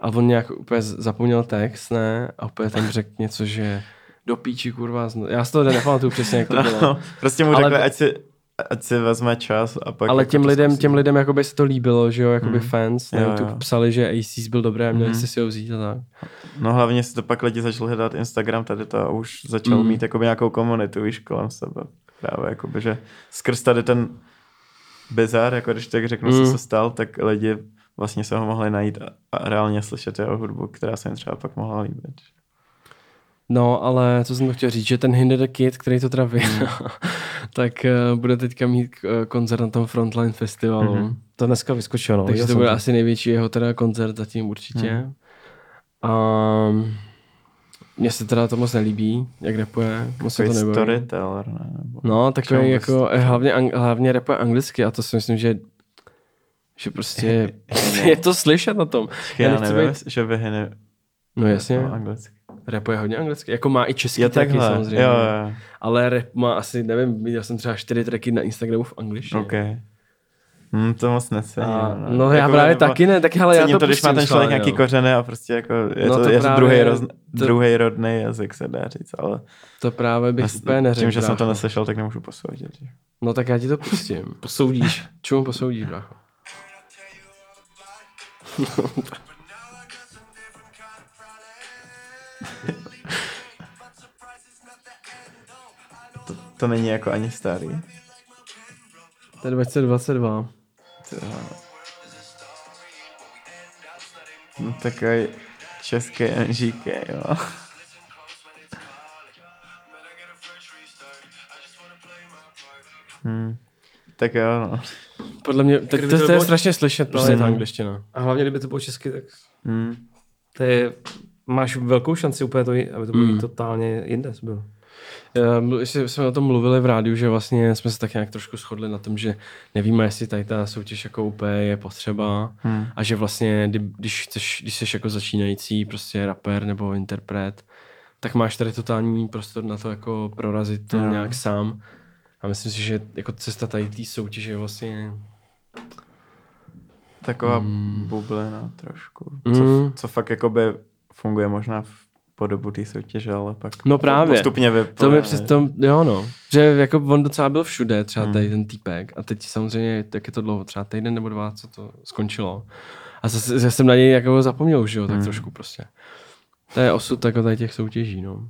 A on nějak úplně z- zapomněl text, ne? A úplně tam řekl něco, že do píči, kurva. zno- Já si to nepamatuju přesně, jak to bylo. No, prostě mu Ale- řekli, ať si, ať si vezme čas a pak Ale jako těm lidem, těm lidem jakoby se to líbilo, že jo, jakoby Mhm. fans na Jo, YouTube jo. psali, že ACs byl dobré a měli Mhm. jste si ho vzít a tak. No hlavně si to pak lidi začali hledat Instagram tady to a už začal Mm. mít jakoby nějakou komunitu, víš, kolem sebe. Právě jakoby, že skrz tady ten bizar, jako když tak řeknu, Mm. co se stal, tak lidi vlastně se ho mohli najít a, a reálně slyšet jeho hudbu, která se jim třeba pak mohla líbit. No, ale co jsem to chtěl říct, že ten Hinder the Kid, který to teda vyhrál, tak uh, bude teďka mít uh, koncert na tom Frontline festivalu. Mm-hmm. To dneska vyskočilo. No. Takže to bude asi největší jeho teda koncert zatím určitě. Mhm. A mně se teda to moc nelíbí, jak rapuje. Moc to nebaví. storyteller, ne? Nebo... No, takový jako, bys- eh, hlavně, ang, hlavně rapuje anglicky a to si myslím, že že prostě je to slyšet na tom. Já nechci nevím, být- že by ne... No jasně, anglicky. Rapuje hodně anglicky. Jako má i český Jo, tracky takhle. samozřejmě. Jo, jo. Ale rap má asi, nevím, viděl jsem třeba čtyři tracky na Instagramu v angličtině. OK. Hm, to moc necením. A, no. no já Jako, právě nebo- taky ne, tak hele, já Cením to, to, když má ten člověk nějaký no. kořeny a prostě jako je No to, to je to druhý, roz, to- druhý rodný jazyk, se dá říct, ale To právě bych nes- úplně neřekl. tím, že jsem to neslyšel, tak nemůžu posoudit. No tak já ti to pustím. Posoudíš. Čemu posoudíš, brácho? To, to není jako ani starý. To je 2022. Ty vole. No, takový český NGK, jo. Hmm. Tak jo, no. Podle mě, tak to, to to je bylo- strašně slyšet, prostě ta angličtina. A hlavně, kdyby to bylo česky, tak Hmm. to je, máš velkou šanci úplně to, aby to bylo Mm. totálně jinde. Bylo. Mlu- Ještě jsme o tom mluvili v rádiu, že vlastně jsme se tak nějak trošku shodli na tom, že nevíme, jestli tady ta soutěž jako úplně je potřeba Hmm. a že vlastně, kdy- když, chceš, když jsi jako začínající prostě rapper nebo interpret, tak máš tady totální prostor na to jako prorazit to Jo. nějak sám. A myslím si, že jako cesta tady té soutěže je vlastně... Taková Mm. bublina trošku. Mm. Co, co fakt jakoby funguje možná v po dobu té soutěže, ale pak No právě. postupně To vyplne. mi přes tom, jo no, že jako on docela byl všude, třeba Hmm. tady ten týpek a teď samozřejmě, tak je to dlouho, třeba týden nebo dva, co to skončilo. A zase, zase jsem na něj jako zapomněl už, jo, tak Hmm. trošku prostě. To je osud jako tady těch soutěží, no.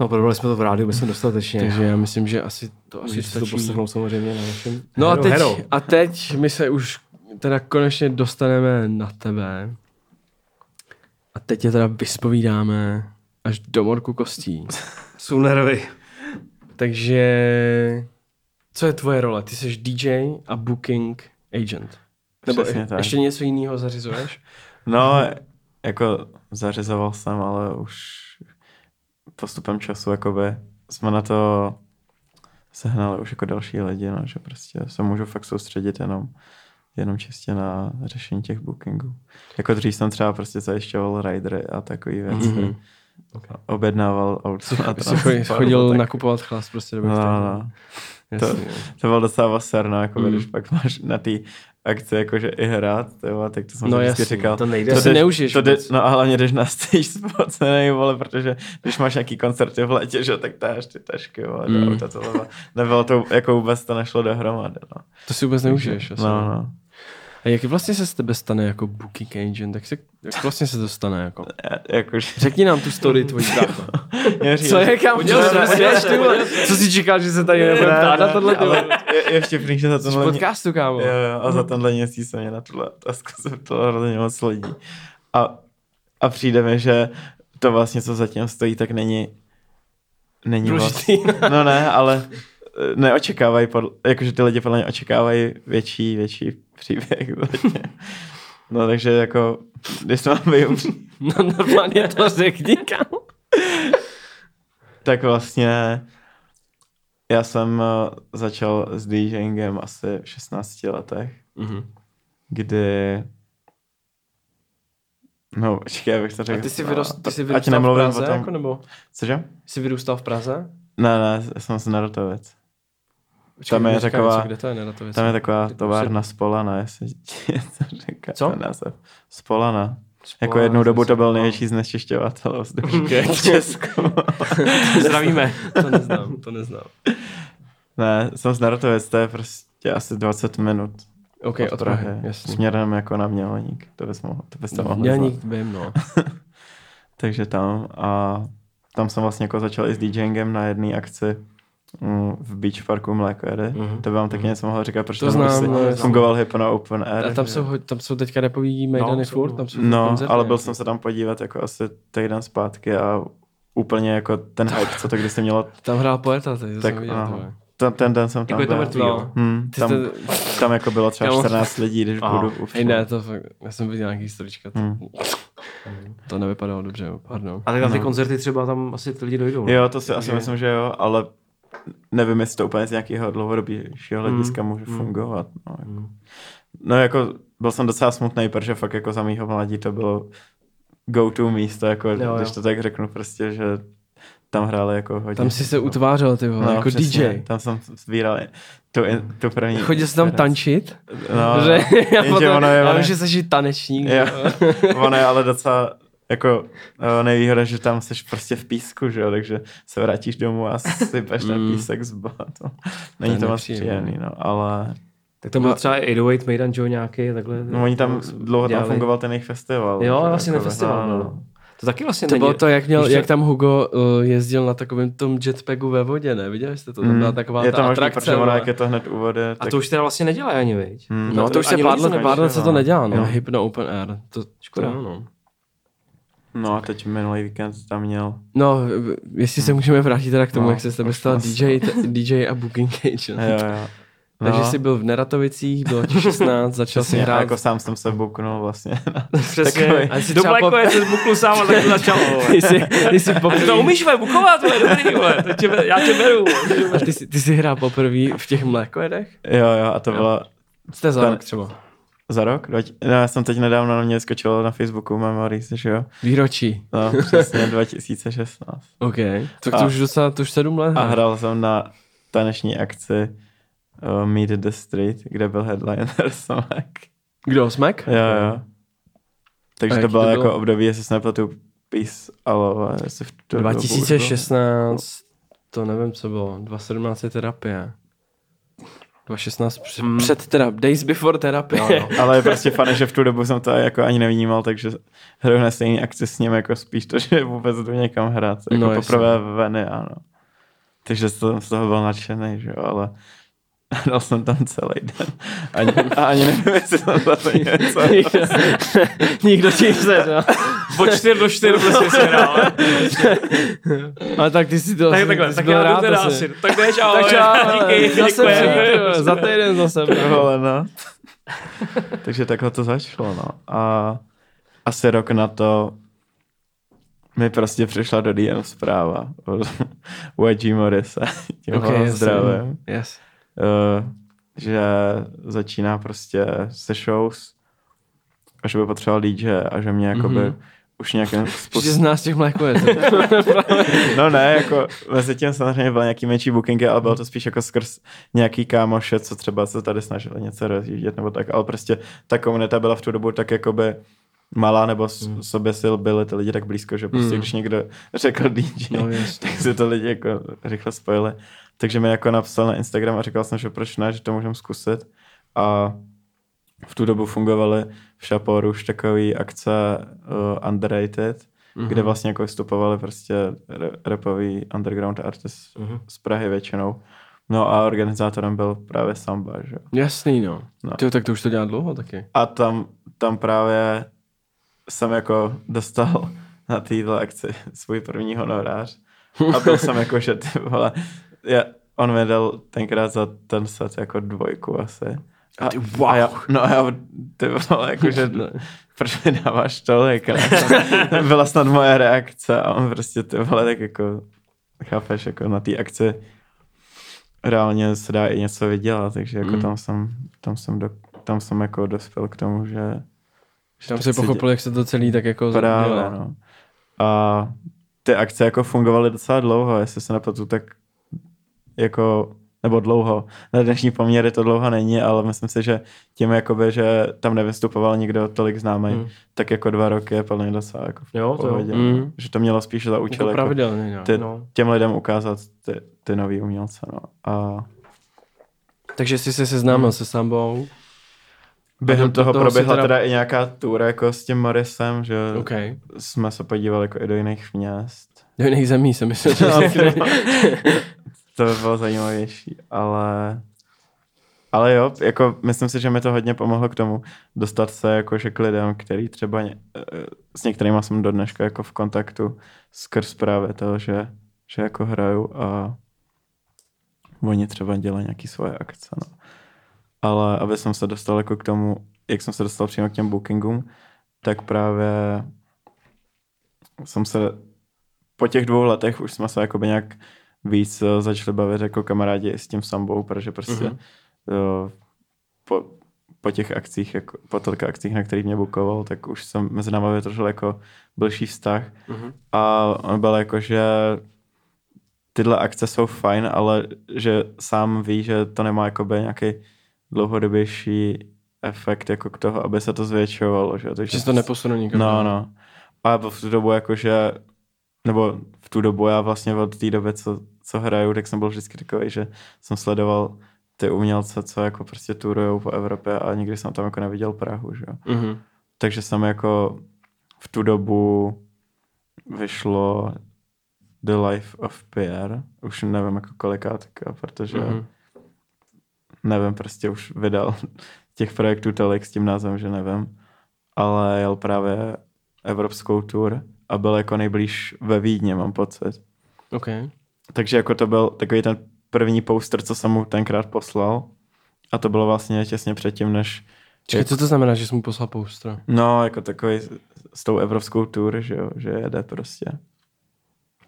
No, probrali jsme to v rádiu, myslím dostatečně. Takže já myslím, že asi to asi to stačí. poslechnout samozřejmě na našem No a Hero teď, Hero. a teď my se už teda konečně dostaneme na tebe. A teď je teda vyspovídáme až do morku kostí. Jsou nervy. Takže co je tvoje role? Ty jsi DJ a booking agent. Nebo Přesně je, tak. ještě něco jiného zařizuješ? No, jako zařizoval jsem, ale už postupem času jakoby jsme na to sehnali už jako další lidi, no, že prostě se můžu fakt soustředit jenom jenom čistě na řešení těch bookingů. Jako dřív jsem třeba prostě zajišťoval ridery a takové věci. Mhm. Mm-hmm. Objednával auto a transport, chodil tak- nakupovat chlast prostě do No, no. Jasně, to-. To bylo docela vaserno, jako mm. když pak máš na té akci jakože i hrát, tyjo, tak to jsem No jasně, říkal. to nejde. To si jdeš- neužiješ to jde. No a hlavně jdeš na stage spocenej, vole, protože když máš nějaký koncerty v létě, že, tak táš ty tašky, vole, Mm. auta, to bylo, nebylo to, jako vůbec to nešlo dohromady, no. To si vůbec neužiješ. asi. No, no. A jak vlastně se z tebe stane jako booking agent? Tak se, jak vlastně se to stane? Jako? Jakože, Řekni nám tu story tvojí brácho. Co je kam? Co si čekáš, že se tady nebudeme Ne, ptát na tohle? ale je, je vtipný, že za tenhle... podcastu, kámo. Jo, jo, a za tenhle měsíc se mě na tuhle otázku zeptalo hrozně moc lidí. A, a přijde mi, že to vlastně, co zatím stojí, tak není není Důležitý. vlastně, no ne, ale eh, neočekávají, pod, jakože ty lidi podle mě očekávají větší, větší příběh. vlastně. No takže jako, když se mám vyjít, No normálně to řekni, kámo. tak vlastně já jsem eh, začal s DJingem asi v 16 letech. Mhm. kdy No, počkej, abych to řekl. A ty jsi, vyrost, ty jsi vyrůstal v Praze, o tom. jako, nebo Cože? jsi vyrůstal v Praze? Ne, ne, já jsem z Narotovic. Počkej, Tam je říkaj taková- něco, Kde to je Neratovice? Tam je taková Tak továrna Spolana, jestli ti něco říká. Co? ten název. Spolana. Jako Spolana, jednou dobu to byl největší znečišťovatel vzduchu v Česku. Zdravíme. to neznám, to neznám. ne, jsem z Narotovic, to je prostě asi 20 minut OK, od Prahy. jasně. Směrem jako na Mělník. To bys mohl, to byste mohli Já znát. nikdy vím, no. Takže tam a tam jsem vlastně jako začal i s DJingem na jedné akci v Beach Parku mléko jede. Mhm. To by vám taky něco mohlo říkat, protože To tam znám, no, fungoval hypo na Open Air. A tam že jsou, tam jsou teďka repový mejdany No, no, furt, no. tam jsou No, koncerty ale byl nějaký. jsem se tam podívat jako asi týden zpátky a úplně jako ten hype, co to kdysi mělo, Tam hrál poeta, teď to tak jsem viděl. no, tohle. ten, ten den jsem tam Jako byl. mrtvý, No. Hmm, tam, jste, tam jako bylo třeba Kámo. 14 lidí, když Aha. budu hej ne, to fakt, já jsem viděl nějaký historička, to, Hmm. to nevypadalo dobře, pardon. A tak na ty No. koncerty třeba tam asi ty lidi dojdou. ne? Jo, to si asi myslím, že jo, ale nevím, jestli to úplně z nějakého dlouhodobějšího hlediska může Mm. fungovat. No. Mm. no jako byl jsem docela smutný, protože fakt jako za mýho mladí to bylo go-to místo, jako Jo, jo. když to tak řeknu prostě, že tam hráli jako hodně. Tam si se utvářel, ty vole, no, jako přesně, DJ. Tam jsem sbíral tu, tu první Chodil jsi tam tančit? No, že, já, potom, ono je, já vím, že jsi tanečník. Jo. ono je ale docela jako eh, nevýhoda, že tam jsi prostě v písku, že jo, takže se vrátíš domů a sypeš ten Mm. písek z to Není je to, moc příjemný, no, ale Tak to byl třeba 808 Maidan Joe nějaký, takhle. no, oni tam dlouho tam dělali. fungoval ten jejich festival. Jo, že vlastně ten jako, festival, no. To taky vlastně To není- bylo to, jak, měl, co? jak tam Hugo uh, jezdil na takovém tom jetpacku ve vodě, ne? Viděli jste to? Tam byla taková Mm. je ta to možný, atrakce. ono, vole. jak je to hned u vody, A tak to už teda vlastně nedělají ani, viď? Hmm. No, to už se pár let, to se to no. nedělá, no. Jo. Hypno Open Air. To škoda, Škoda. no. No a teď minulý víkend tam měl No, jestli se můžeme vrátit teda k tomu, No, jak se s tebe stal. DJ, t- DJ a Booking Cage. jo, jo. Takže jsi byl v Neratovicích, bylo ti 16, začal si Přesně, a hrát. jako sám jsem se buknul vlastně. Přesně. Takový- A jsi Do třeba Blackové po- se zbuklu sám a tak to začalo. ty jsi, ty jsi A poprvý, ty to umíš, vole, bukovat, vole, dobrý, vole, to tě, já tě beru. a ty, jsi, ty jsi hrál poprvé v těch mlékojedech? jo, jo, a to bylo Jste za rok třeba. Za rok? Dvať- No, já jsem teď nedávno na mě skočil na Facebooku Memories, že jo? Výročí. No, přesně 2016. OK. Tak to A- už docela, to už sedm let. A hrál jsem na taneční akci uh, Meet the Street, kde byl headliner Smack. Kdo, Smek? Jo, jo. Takže to bylo to jako bylo? období, jestli se nepletu Peace, ale jestli v tu dobu už bylo. 2016, to nevím, co bylo, 2017 je terapie. 2016 před, Hmm. před terap, days before terapie. Jo, jo. Ale je prostě fajn, že v tu dobu jsem to jako ani nevnímal, takže hraju na stejný akci s ním jako spíš to, že vůbec jdu někam hrát. Jako No, no, poprvé v Veny, ano. Takže jsem z toho byl nadšený, že jo, ale dal jsem tam celý den. Ani, a ani nevím, jestli jsem za to něco. Nikdo, nikdo ti chce, no. Od 4 do 4 prostě se hrál. Ale tak ty si to Tak asi- takhle, jsi tak já jdu rád teda asi. Tak jdeš, ahoj. Tak čau, Díky, zase děkuji. přijdu, za týden zase. Vole, no. Takže takhle to začalo, no. A asi rok na to mi prostě přišla do DM zpráva od YG Morrise, tím Ok, okay, zdravím, Yes. Uh, že začíná prostě se shows a že by potřeboval DJ a že mě jakoby Mhm. už nějakým Že způsobem... z nás těch mléko je. No ne, jako mezi tím samozřejmě byly nějaký menší bookingy, ale bylo to spíš jako skrz nějaký kámoše, co třeba se tady snažili něco rozjíždět nebo tak, ale prostě ta komunita byla v tu dobu tak jakoby malá, nebo s, Hmm. sobě sil byli ty lidi tak blízko, že prostě Hmm. když někdo řekl DJ, No, tak si to lidi jako rychle spojili. Takže mi jako napsal na Instagram a říkal jsem, že proč ne, že to můžeme zkusit. A v tu dobu fungovaly v Šaporu už takové akce uh, underrated, mm-hmm. kde vlastně jako vystupovali prostě rapový underground artist Mhm. z Prahy většinou. No a organizátorem byl právě Samba, že? jo. Jasný, no. No. no. Ty, tak to už to dělá dlouho taky. A tam, tam právě jsem jako dostal na této akci svůj první honorář. A byl jsem jako, že ty vole, já, on mi dal tenkrát za ten set jako dvojku asi. A, ty, wow. a já, no a já, ty vole, jako, že Ne. proč mi dáváš tolik? To Byla snad moje reakce a on prostě ty vole, tak jako, chápeš, jako na té akci reálně se dá i něco vydělat, takže jako Mm. tam jsem, tam jsem, do, tam jsem jako dospěl k tomu, že že Tam si pochopil, jak se to celý tak jako Právě, no. A ty akce jako fungovaly docela dlouho, jestli se nepletu, tak jako, nebo dlouho. Na dnešní poměry to dlouho není, ale myslím si, že tím jakoby, že tam nevystupoval nikdo tolik známý, Mm. tak jako dva roky je plně docela jako v Jo, to pohodě. Mm. Že to mělo spíš za účel Jako jako pravidelně, ty, No. těm lidem ukázat ty, ty nový umělce. No. A Takže jsi se seznámil se Sambou. během toho, toho proběhla teda- teda... i nějaká tour jako s tím Morrisem, že OK. jsme se podívali jako i do jiných měst. Do jiných zemí jsem myslel, že No. to by bylo zajímavější, ale ale jo, jako myslím si, že mi to hodně pomohlo k tomu dostat se jakože k lidem, který třeba ně, eh, s některými jsem do dneška jako v kontaktu skrz právě to, že, že jako hraju a oni třeba dělají nějaký svoje akce. No. Ale aby jsem se dostal jako k tomu, jak jsem se dostal přímo k těm bookingům, tak právě jsem se po těch dvou letech už jsme se jakoby nějak víc eh, začali bavit jako kamarádi s tím sambou, protože prostě mm-hmm po, po těch akcích, jako, po tolika akcích, na kterých mě bukoval, tak už jsem mezi námi vytvořil jako blížší vztah. Mm-hmm. A on byl jako, že tyhle akce jsou fajn, ale že sám ví, že to nemá jakoby nějaký dlouhodobější efekt jako k toho, aby se to zvětšovalo. Že, Takže, že to neposune nikam. No, no. A v tu dobu jakože, nebo v tu dobu já vlastně od té doby, co, co hraju, tak jsem byl vždycky takový, že jsem sledoval ty umělce, co jako prostě turujou po Evropě a nikdy jsem tam jako neviděl Prahu, že jo. Mm-hmm. Takže jsem jako v tu dobu vyšlo The Life of Pierre, už nevím jako kolikátka, protože mm-hmm. nevím, prostě už vydal těch projektů tolik s tím názvem, že nevím, ale jel právě evropskou tour a byl jako nejblíž ve Vídně, mám pocit. Okay. Takže jako to byl takový ten první poster, co jsem mu tenkrát poslal. A to bylo vlastně těsně předtím, než... Čekaj, co to znamená, že jsem mu poslal poster? No, jako takový s tou evropskou tour, že jo, že jede prostě.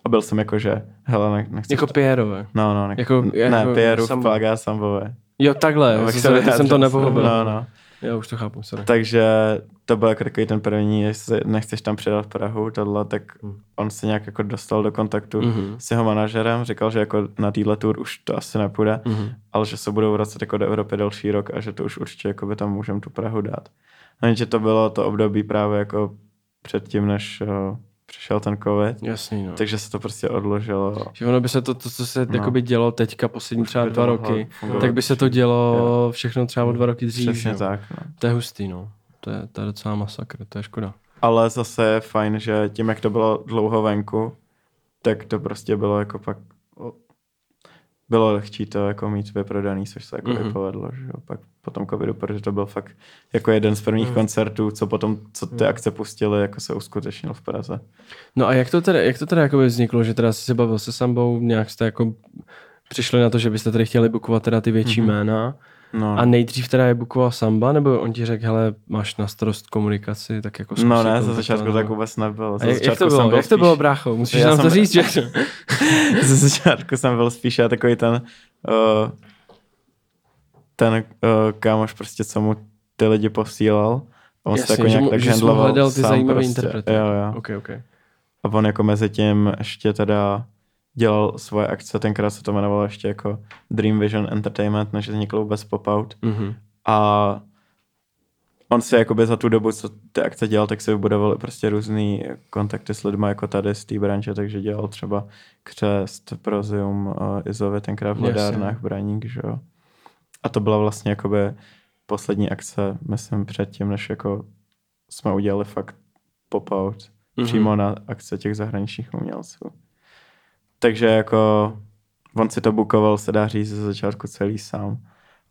A byl jsem jako, že, hele, ne, nechci... Jako Pierrové. No, no, ne, jako, ne jako Pierrove, sam... Plaga, Sambové. Jo, takhle, no, sorry, to jsem to nepochopil. No, no. Já už to chápu, sorry. Takže to byl jako takový ten první, jestli nechceš tam předat Prahu, tohle, tak mm. on se nějak jako dostal do kontaktu mm-hmm. s jeho manažerem, říkal, že jako na téhle tour už to asi nepůjde, mm-hmm. ale že se budou vracet jako do Evropy další rok a že to už určitě jako by tam můžeme tu Prahu dát. No, že to bylo to období právě jako předtím, než uh, přišel ten covid. Jasný, no. Takže se to prostě odložilo. Že ono by se to, to co se no. jakoby dělo teďka poslední třeba dva roky, tak by se to dělo jo. všechno třeba o dva roky dřív. Přesně no. tak. No. To je hustý, no. To je, to je docela masakr, to je škoda. Ale zase je fajn, že tím, jak to bylo dlouho venku, tak to prostě bylo jako pak bylo lehčí to jako mít vyprodaný, což se jako mm-hmm. povedlo, že jo, pak po tom covidu, protože to byl fakt jako jeden z prvních mm. koncertů, co potom, co ty mm. akce pustili, jako se uskutečnil v Praze. No a jak to teda, jak to teda jako vzniklo, že teda jsi se bavil se Sambou, nějak jste jako přišli na to, že byste tady chtěli bukovat teda ty větší mm-hmm. jména, No. A nejdřív teda je bukoval Samba, nebo on ti řekl, hele, máš na starost komunikaci, tak jako No ne, za začátku tak vůbec nebylo. Za jak, jak, to bylo, jak spíš... to bylo, brácho? Musíš já nám to říct, že... za začátku jsem byl spíš já takový ten uh, ten uh, kámoš prostě, co mu ty lidi posílal. On Jasně, se jako nějak tak handloval hledal ty zajímavé prostě. interprety. Jo, jo. Okay, okay. A on jako mezi tím ještě teda dělal svoje akce, tenkrát se to jmenovalo ještě jako Dream Vision Entertainment, než vzniklo vůbec Pop-Out. Mm-hmm. A on si jakoby za tu dobu, co ty akce dělal, tak se vybudoval prostě různý kontakty s lidmi jako tady z té branže, takže dělal třeba Křest, Prozium, uh, Izově tenkrát v Ledárnách, Braník, že jo. A to byla vlastně jakoby poslední akce, myslím předtím, než jako jsme udělali fakt pop-out mm-hmm. přímo na akce těch zahraničních umělců. Takže jako on si to bukoval, se dá říct, ze začátku celý sám.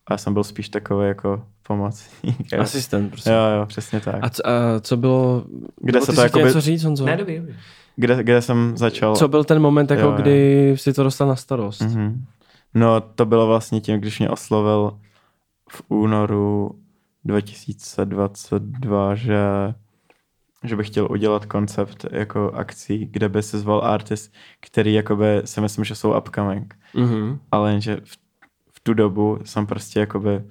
A já jsem byl spíš takový jako pomocník. Asistent, prostě. Jo, jo, přesně tak. A, co, a co bylo... Kde se to jako něco říct, Honzo? Ne, dobrý, dobrý. Kde, kde jsem začal... Co byl ten moment, jako jo, kdy jo. si to dostal na starost? Mm-hmm. No, to bylo vlastně tím, když mě oslovil v únoru 2022, že že bych chtěl udělat koncept jako akcí, kde by se zval artist, který jakoby si myslím, že jsou upcoming. Mm-hmm. Ale jenže v, v tu dobu jsem prostě jakoby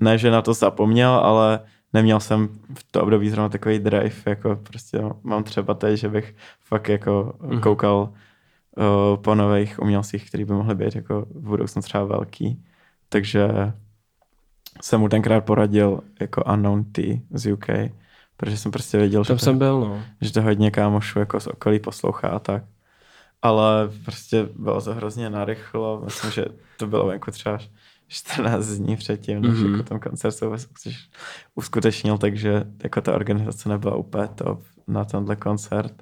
ne, že na to zapomněl, ale neměl jsem v to období zrovna takový drive, jako prostě mám třeba teď, že bych fakt jako mm-hmm. koukal uh, po nových umělcích, který by mohly být jako v budoucnu třeba velký. Takže jsem mu tenkrát poradil jako Unknown T z UK, protože jsem prostě věděl, Tam že, jsem to, byl, no. že to hodně kámošů jako z okolí poslouchá a tak. Ale prostě bylo to hrozně narychlo, myslím, že to bylo venku třeba 14 dní předtím, než mm-hmm. jako ten koncert se vůbec uskutečnil, takže jako ta organizace nebyla úplně top na tenhle koncert.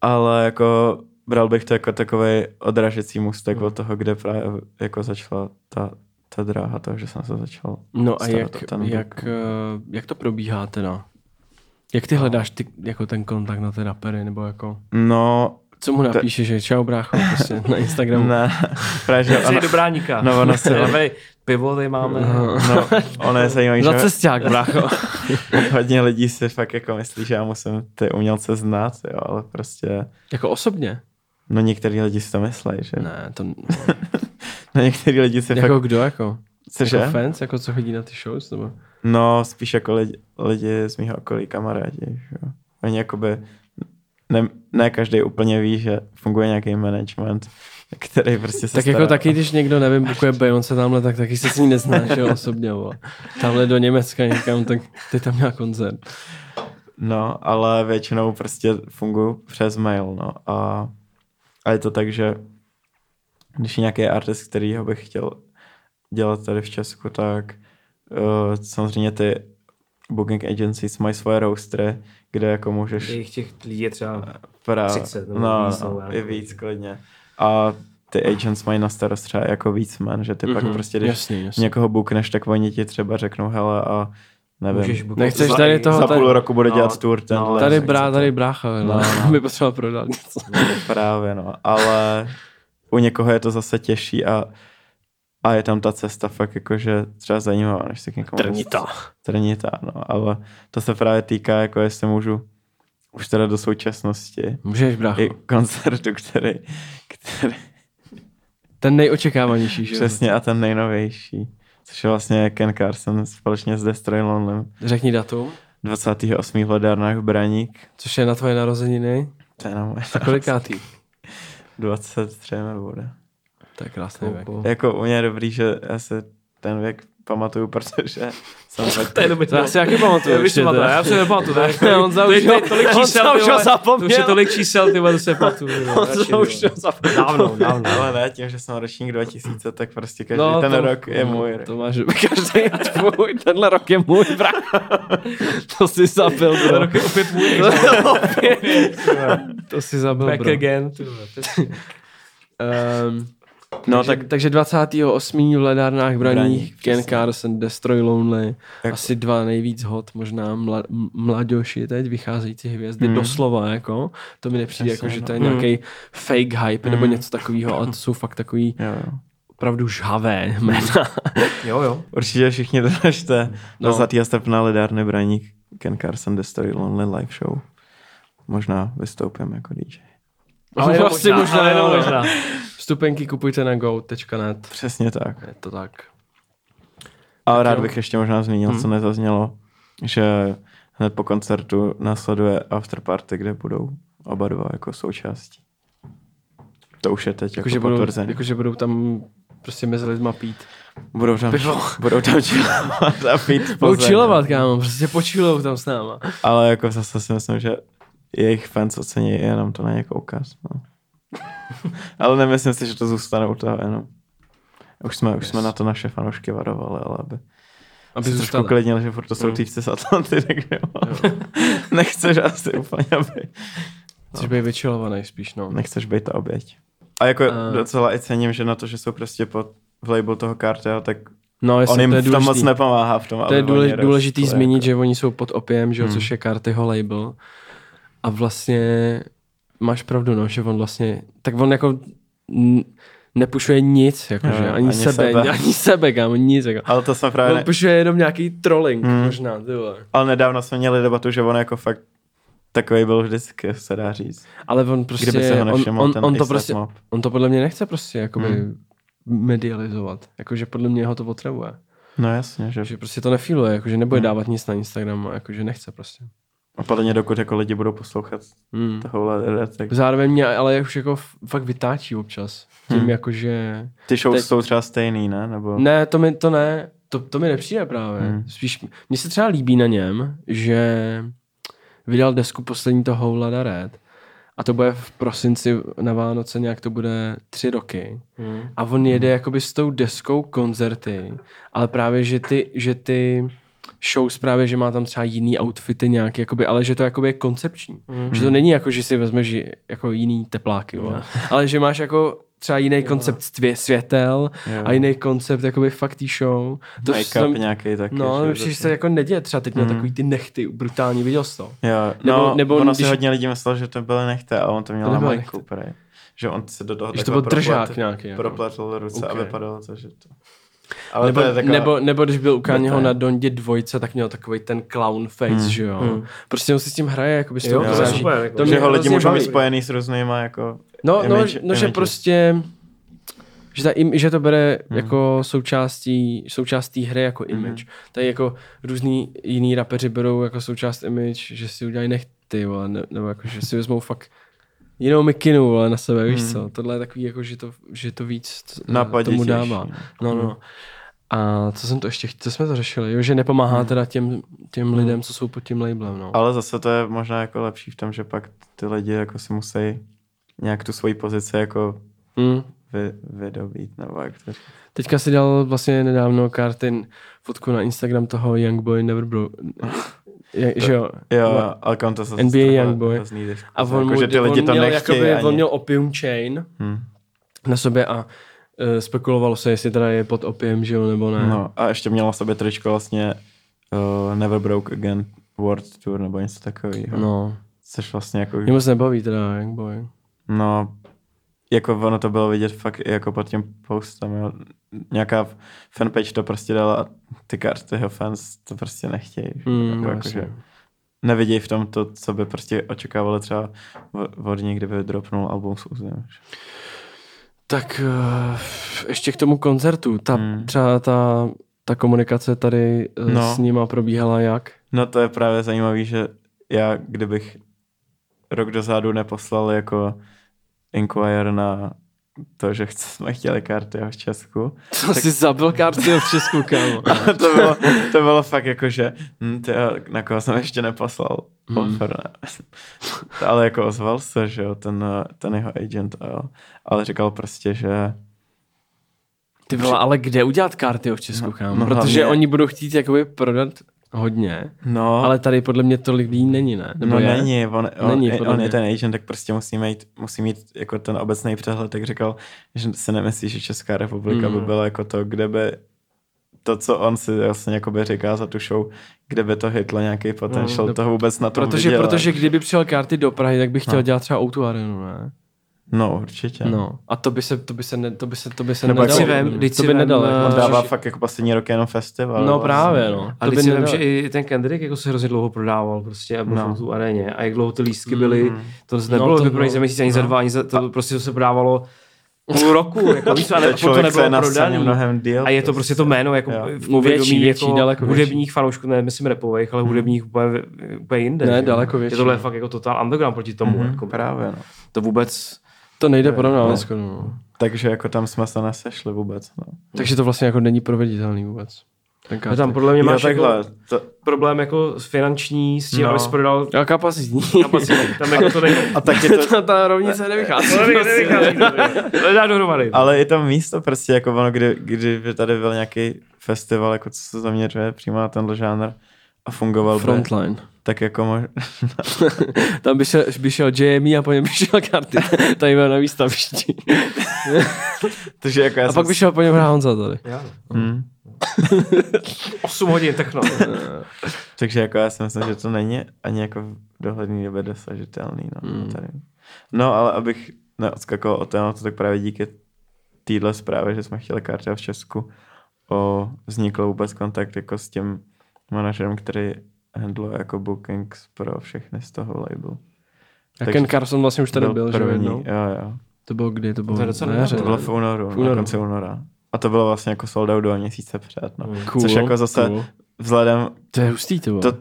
Ale jako bral bych to jako takový odražecí můstek Hmm. od toho, kde právě jako začala ta, ta dráha, toho, že jsem se začal No a jak, o ten jak, eh, jak to probíhá teda? Jak ty hledáš ty, jako ten kontakt na ty rapery, nebo jako... No, Co mu napíšeš, že čau brácho, prostě na Instagramu. ne, právě, že ona, do bráníka. no, ono se, Tady pivo tady máme. no, ono je zajímavé, Za že cesták, brácho. hodně lidí si fakt jako myslí, že já musím ty umělce znát, jo, ale prostě, jako osobně? no některý lidi si to myslí, že? Ne, to... No některý lidi si jako fakt, kdo, jako? cože? Jako fans, jako co chodí na ty shows, nebo? No, spíš jako lidi, lidi z mého okolí, kamarádi. Že? jo. Oni jakoby, ne, ne každý úplně ví, že funguje nějaký management, který prostě se Tak stará. jako taky, když někdo, nevím, bukuje Beyoncé tamhle, tak taky se s ní neznáš, že jo, osobně, vole. Tamhle do Německa někam, tak ty tam měl koncert. No, ale většinou prostě fungují přes mail, no. A, a je to tak, že když je nějaký artist, který ho bych chtěl dělat tady v Česku, tak uh, samozřejmě ty booking agencies mají svoje roastery, kde jako můžeš Jejich těch lidí je třeba Právě. 30 nebo no, víc, no, nevím. víc klidně. A ty agents mají na starost třeba jako víc man, že ty mm-hmm. pak Mhm, prostě, když Jasný, jasný. někoho bookneš, tak oni ti třeba řeknou, hele a nevím, Můžeš bookovat Nechceš za- tady toho- za tady- půl roku bude no, dělat tour tenhle. no, Tady, brá, tady brácha, no, No, no. by potřeboval prodat něco. Právě, no. Ale u někoho je to zase těžší a, a je tam ta cesta fakt jakože třeba zajímavá, než se k někomu... Trnitá. Trnitá, no. Ale to se právě týká, jako jestli můžu už teda do současnosti Můžeš, brácho. i koncertu, který, který Ten nejočekávanější, že přesně a ten nejnovější, což je vlastně Ken Carson společně s Destroy Lonelym. Řekni datum, 28. v ledárnách Braník. což je na tvoje narozeniny. To je na moje A kolikátý? 23 mi bude. To je krásný věk. Jako u mě je dobrý, že já se ten věk pamatuju, protože jsem. To je dobrý. To já si taky pamatuju. Já bych teda. já si nepamatuju. to je- Ne, on za to je- už to je ho- tolik čísel, už ho zapomněl. To už je tolik čísel, ty vole, to se pamatuju. On to už to zapomněl. Dávno, dávno. Ale ne, tím, že jsem ročník 2000, tak prostě každý No, ten to- rok je můj. To máš, každý tvůj, tenhle rok je můj, brácho. To si zabil, bro. rok je opět můj. To si zabil, Back bro. again. ty vole. Um, No takže, tak takže 28. v ledárnách braní Braních, Ken. Carson, Destroy Lonely, Jak- asi dva nejvíc hot, možná mla, m- mladější teď vycházející hvězdy, Hmm. doslova jako, to mi nepřijde Přesně, jako, že no. to je Hmm. nějaký fake hype nebo Hmm. něco takového, ale to jsou fakt takový jo, jo. opravdu žhavé jména. Jo, jo. Určitě všichni držte No. no. 20. srpna Lidárny Braník Ken Carson Destroy Lonely live show. Možná vystoupím jako DJ. Ale jenom asi možná, možná, ale jenom možná. Vstupenky kupujte na go.net. Přesně tak. Je to tak. Ale rád jo. bych ještě možná zmínil, Hmm. co nezaznělo, že hned po koncertu následuje afterparty, kde budou oba dva jako součástí. To už je teď jako, Jakože budou, potvrzené. jakože budou tam prostě mezi lidma pít. Budou tam, Pivo. budou tam chillovat a pít Budou chillovat, kámo, prostě počillou tam s náma. Ale jako zase si myslím, že jejich fans ocení jenom to na ně koukat. No. ale nemyslím si, že to zůstane u toho jenom. Už jsme, už jsme na to naše fanoušky varovali, ale aby, Aby se trošku klidnili, že furt to jsou Mm. týpci z Atlanty, tak jo. Nechceš asi úplně, aby... Chceš být vyčilovaný spíš, no. Nechceš být ta oběť. A jako A- docela i cením, že na to, že jsou prostě pod v label toho Cartel, tak No, jestli on jim to je v tom moc důležitý. nepomáhá v tom, To je důležitý rostli, zmínit, jako. že oni jsou pod opiem, že jo, Hmm. což je Cartyho label. A vlastně máš pravdu, no, že on vlastně, tak on jako n- nepušuje nic, jakože, Jo, ani, ani sebe, sebe. ani sebe, kámo, nic, jako. Ale to jsme právě... On Ne... pušuje jenom nějaký trolling, Hmm. možná, ty vole. Ale nedávno jsme měli debatu, že on jako fakt takový byl vždycky, se dá říct. Ale on prostě, Kdyby se ho on, nevšiml on, ten on, to prostě, mob. on to podle mě nechce prostě, jakoby, Hmm. medializovat. Jakože podle mě ho to potřebuje. No jasně, že Že prostě to nefiluje, jakože nebude Hmm. dávat nic na Instagram, jakože nechce prostě. A podle mě dokud jako lidi budou poslouchat Hmm. tohle, tak Zároveň mě ale už jako fakt vytáčí občas. Tím Hmm. jakože... ty shows Teď- jsou třeba stejný, ne? Nebo... Ne, to mi, to ne, to, to mi nepřijde právě. Hmm. Spíš, mně se třeba líbí na něm, že vydal desku poslední toho Houlada Red a to bude v prosinci na Vánoce nějak to bude tři roky. A on jede jakoby s tou deskou koncerty, ale právě, že ty, že ty shows právě, že má tam třeba jiný outfity nějaký, jakoby, ale že to jakoby je koncepční. Mm. Že to není jako, že si vezmeš jako jiný tepláky, vole. ale že máš jako třeba jiný koncept svě- světel Jo. a jiný koncept jakoby fakt tý show. To Make-up jsem- nějaký taky. No, že že se jako neděje. Třeba teď měl takový ty nechty brutální, viděl jsi to? Jo, Nebo- no, nebo nebo ono když- si hodně lidí myslelo, že to byly nechte a on to měl na majku. Že on se do toho Že to byl držák nějaký, jako. Propletl ruce Ok. a vypadalo to, že to... Ale Nebo, to je taková... nebo, nebo když byl u Kanyeho na Dondě dvojce, tak měl takový ten clown face, Hmm. že jo. Prostě on si s tím hraje, Jo, toho to super, jako. To že ho lidi můžou být spojený s různýma jako... No, no, image- no že prostě že, ta, im- že to bere hmm. jako součástí, součástí hry jako image. Hmm. Tady jako různý jiný rapeři berou jako součást image, že si udělají nechty, vole, ne, nebo jako, že si vezmou fakt jinou mikinu vole, na sebe, víš Hmm. co. Tohle je takový jako, že to, že to víc tomu dává. No, no. A co jsem to ještě, co jsme to řešili, jo, že nepomáhá teda těm, těm lidem, co jsou pod tím labelem, no. Ale zase to je možná jako lepší v tom, že pak ty lidi jako si musí nějak tu svoji pozici jako Mm. vy, vydobít, nebo jak to. Teďka si dal vlastně nedávno Kartin fotku na Instagram toho Youngboy Never Broke. Je, že jo? Jo, ale kam to se NBA Youngboy. zní trošku- A on, jako, mu, že ty lidi on to měl, jakoby, ani. on měl opium chain Hmm. na sobě a uh, spekulovalo se, jestli teda je pod opiem, že jo, nebo ne. No a ještě měla sobě tričko vlastně uh, Never Broke Again World Tour nebo něco takového. no. Což vlastně jako, Mě moc nebaví teda Youngboy. no, jako ono to bylo vidět fakt jako pod tím postem, jo. Nějaká fanpage to prostě dala a ty karty jeho fans to prostě nechtějí. Mm, jako, no, jako, že nevidějí v tom to, co by prostě očekávali třeba od- od něj, kdyby dropnul album s že? Tak uh, ještě k tomu koncertu. Ta, Hmm. Třeba ta, ta komunikace tady uh, No. s nima probíhala jak? No to je právě zajímavý, že já kdybych rok dozadu neposlal jako inquire na to, že jsme chtěli karty v Česku. Co jsi zabil karty v Česku, kámo? to, bylo, to bylo fakt jako, že hm, ty, na koho jsem ještě neposlal Hmm. Ale jako ozval se, že jo, ten, ten jeho agent, a jo. ale říkal prostě, že Ty vole, ale kde udělat karty v Česku, kámo? no Protože hlavně- oni budou chtít jakoby prodat hodně, no, ale tady podle mě tolik lidí není, ne? Nebo no je? není, on, on, Není, on je ten agent, tak prostě musí mít, musí mít jako ten obecný přehled, tak říkal, že si nemyslí, že Česká republika Mm. by byla jako to, kde by to, co on si vlastně jakoby říká za tu show, kde by to hitlo nějaký potential no, toho vůbec na tom Protože, vydělat. protože kdyby přijel karty do Prahy, tak bych chtěl No. dělat třeba O2 arenu, ne? No, určitě. No. A to by se, to by se, ne, to by se, to by se Nebo nedalo. si vem, vždyť to by vem, nedalo. eh, jako On dává že- fakt jako poslední rok jenom festival. No právě, no. A To by si nedalo. že i ten Kendrick jako se hrozně dlouho prodával prostě a byl No. no. v tu aréně. A jak dlouho ty lístky byly, Mm. to No, nebylo to vyprodaný za měsíc, ani za no. dva, ani za, to prostě to se prodávalo půl roku, jako víš, a ne, To nebylo prodaný. mnohem díl. A je to prostě to jméno, jako Jo. v No, větší, povědomí větší, jako daleko větší. hudebních fanoušků, ne myslím repových, ale hudebních úplně, úplně jinde. Ne, daleko větší, Je tohle no. fakt jako total underground proti tomu. Mhm, Jako, Právě, no. to vůbec, To nejde porovnávat No. skoro. No. Takže jako tam jsme se nesešli vůbec. No. Takže to vlastně jako není proveditelný vůbec. Ten a karty. tam podle mě Jo, máš takhle. jako To, problém jako s finanční, s tím, No. no. abys prodal Jo, kapacitní. Tam jako to není, a taky to, ta, ta rovnice nevychází. to nevychází, nevychází, to dohromady. ale i to místo prostě jako ono, kdy, kdyby tady byl nějaký festival, jako co se zaměřuje přímo na tenhle žánr a fungoval by, Frontline. Tak jako mož... Tam by šel, by šel JME a po něm by šel karty. Tady byl na výstavišti. Takže jako já A pak by šel po něm hrát Honza tady. Já. Hmm. 8 hodin techno. Takže jako já si myslím, že to není ani jako v dohledný době dosažitelný. No, Hmm. tady. no ale abych neodskakoval o tématu, tak právě díky téhle zprávě, že jsme chtěli karty v Česku, o, vznikl vůbec kontakt jako s tím manažerem, který handluje jako bookings pro všechny z toho labelu. A Takže Ken Carson vlastně už tady byl, že jo, první, jo, jo. To bylo kdy? To bylo To je docela nedávno. To bylo v únoru, V únoru. na konci února. A to bylo vlastně jako sold out dva měsíce před. No. Cool, Což jako zase cool. vzhledem To je hustý, to bylo. to,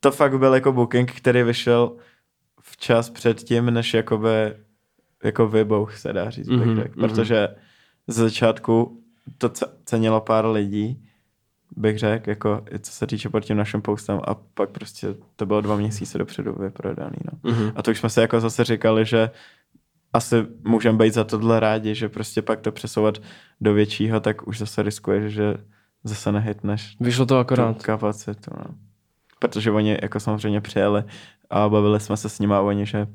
to fakt byl jako booking, který vyšel včas před tím, než jakoby jako vybouch se dá říct, Mhm, řekl. mhm. Protože ze začátku to ce- cenilo pár lidí, bych řekl, jako i co se týče pod tím naším postem a pak prostě to bylo dva měsíce dopředu vyprodaný. No. Mhm. A to už jsme se jako zase říkali, že asi můžeme být za tohle rádi, že prostě pak to přesouvat do většího, tak už zase riskuješ, že zase nehytneš Vyšlo to akorát. kapacitu. No. Protože oni jako samozřejmě přijeli a bavili jsme se s nimi a oni, že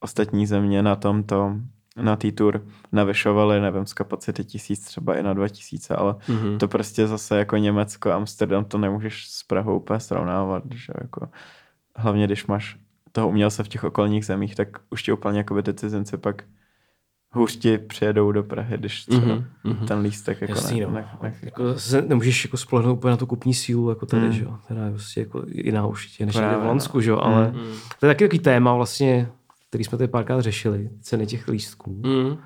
ostatní země na tomto, na té tour navyšovali, nevím, z kapacity tisíc, třeba i na dva tisíce, ale Mhm. to prostě zase jako Německo, Amsterdam, to nemůžeš s Prahou úplně srovnávat, že jako hlavně když máš toho umělce v těch okolních zemích, tak už ti úplně jako ty cizinci pak hůř ti přijedou do Prahy, když třeba Mhm, mhm. ten lístek jako Jasný, ne, no. ne, ne, Jako se nemůžeš jako spolehnout úplně na tu kupní sílu jako tady, Hmm. že jo. Teda je prostě jako jiná určitě, než Právě, v no. Holandsku, že jo, ale Mhm. to je taky takový téma vlastně, který jsme tady párkrát řešili, ceny těch lístků. Mhm.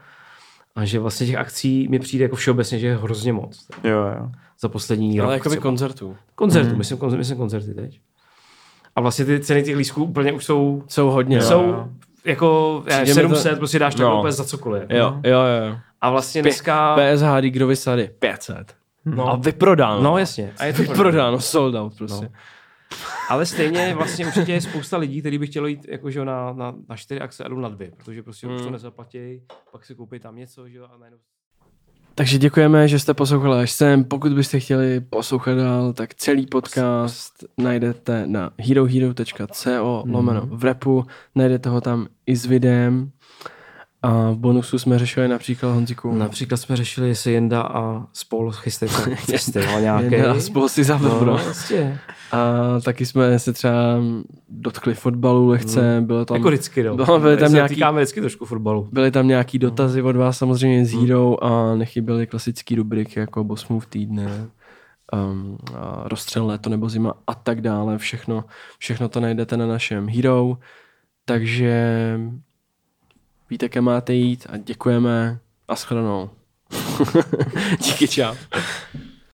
A že vlastně těch akcí mi přijde jako všeobecně, že je hrozně moc. Jo, jo. Za poslední Ale rok jakoby třeba. koncertů. Koncertů, Mhm. myslím, koncerty, myslím koncerty teď. A vlastně ty ceny těch lístků úplně už jsou, Jsou hodně. Jo, jsou jo. jako já, Přijde mi to- 700, prostě dáš to No. úplně za cokoliv. Jo, jo, jo. A vlastně dneska... PSH Digrovi sady 500. No. A vyprodáno. No jasně. A je to Vyprodáno, sold out prostě. No. Ale stejně vlastně určitě je spousta lidí, kteří by chtěli jít jako, že jo, na, na, na čtyři akce a jdou na dvě, protože prostě už to Hmm. nezaplatí, pak si koupí tam něco, že jo, a najednou... Takže děkujeme, že jste poslouchali až sem. Pokud byste chtěli poslouchat dál, tak celý podcast najdete na herohero.co lomeno v repu. Najdete ho tam i s videem. A v bonusu jsme řešili například Honziku. Například jsme řešili, jestli Jenda a spol chystají se festival nějaký. Jedna spolu si zabil, No, vlastně. A taky jsme se třeba dotkli fotbalu lehce, bylo tam, Jako vždycky, no. No, byly tam nějaký- Týkáme vždycky trošku fotbalu. byly tam nějaký dotazy od vás samozřejmě z Hmm. A nechyběly klasický rubriky jako Boss Move týdne, um, a rozstřel léto nebo zima a tak dále. Všechno, všechno to najdete na našem Hero. Takže víte, kam máte jít a děkujeme a shledanou. Díky, čau.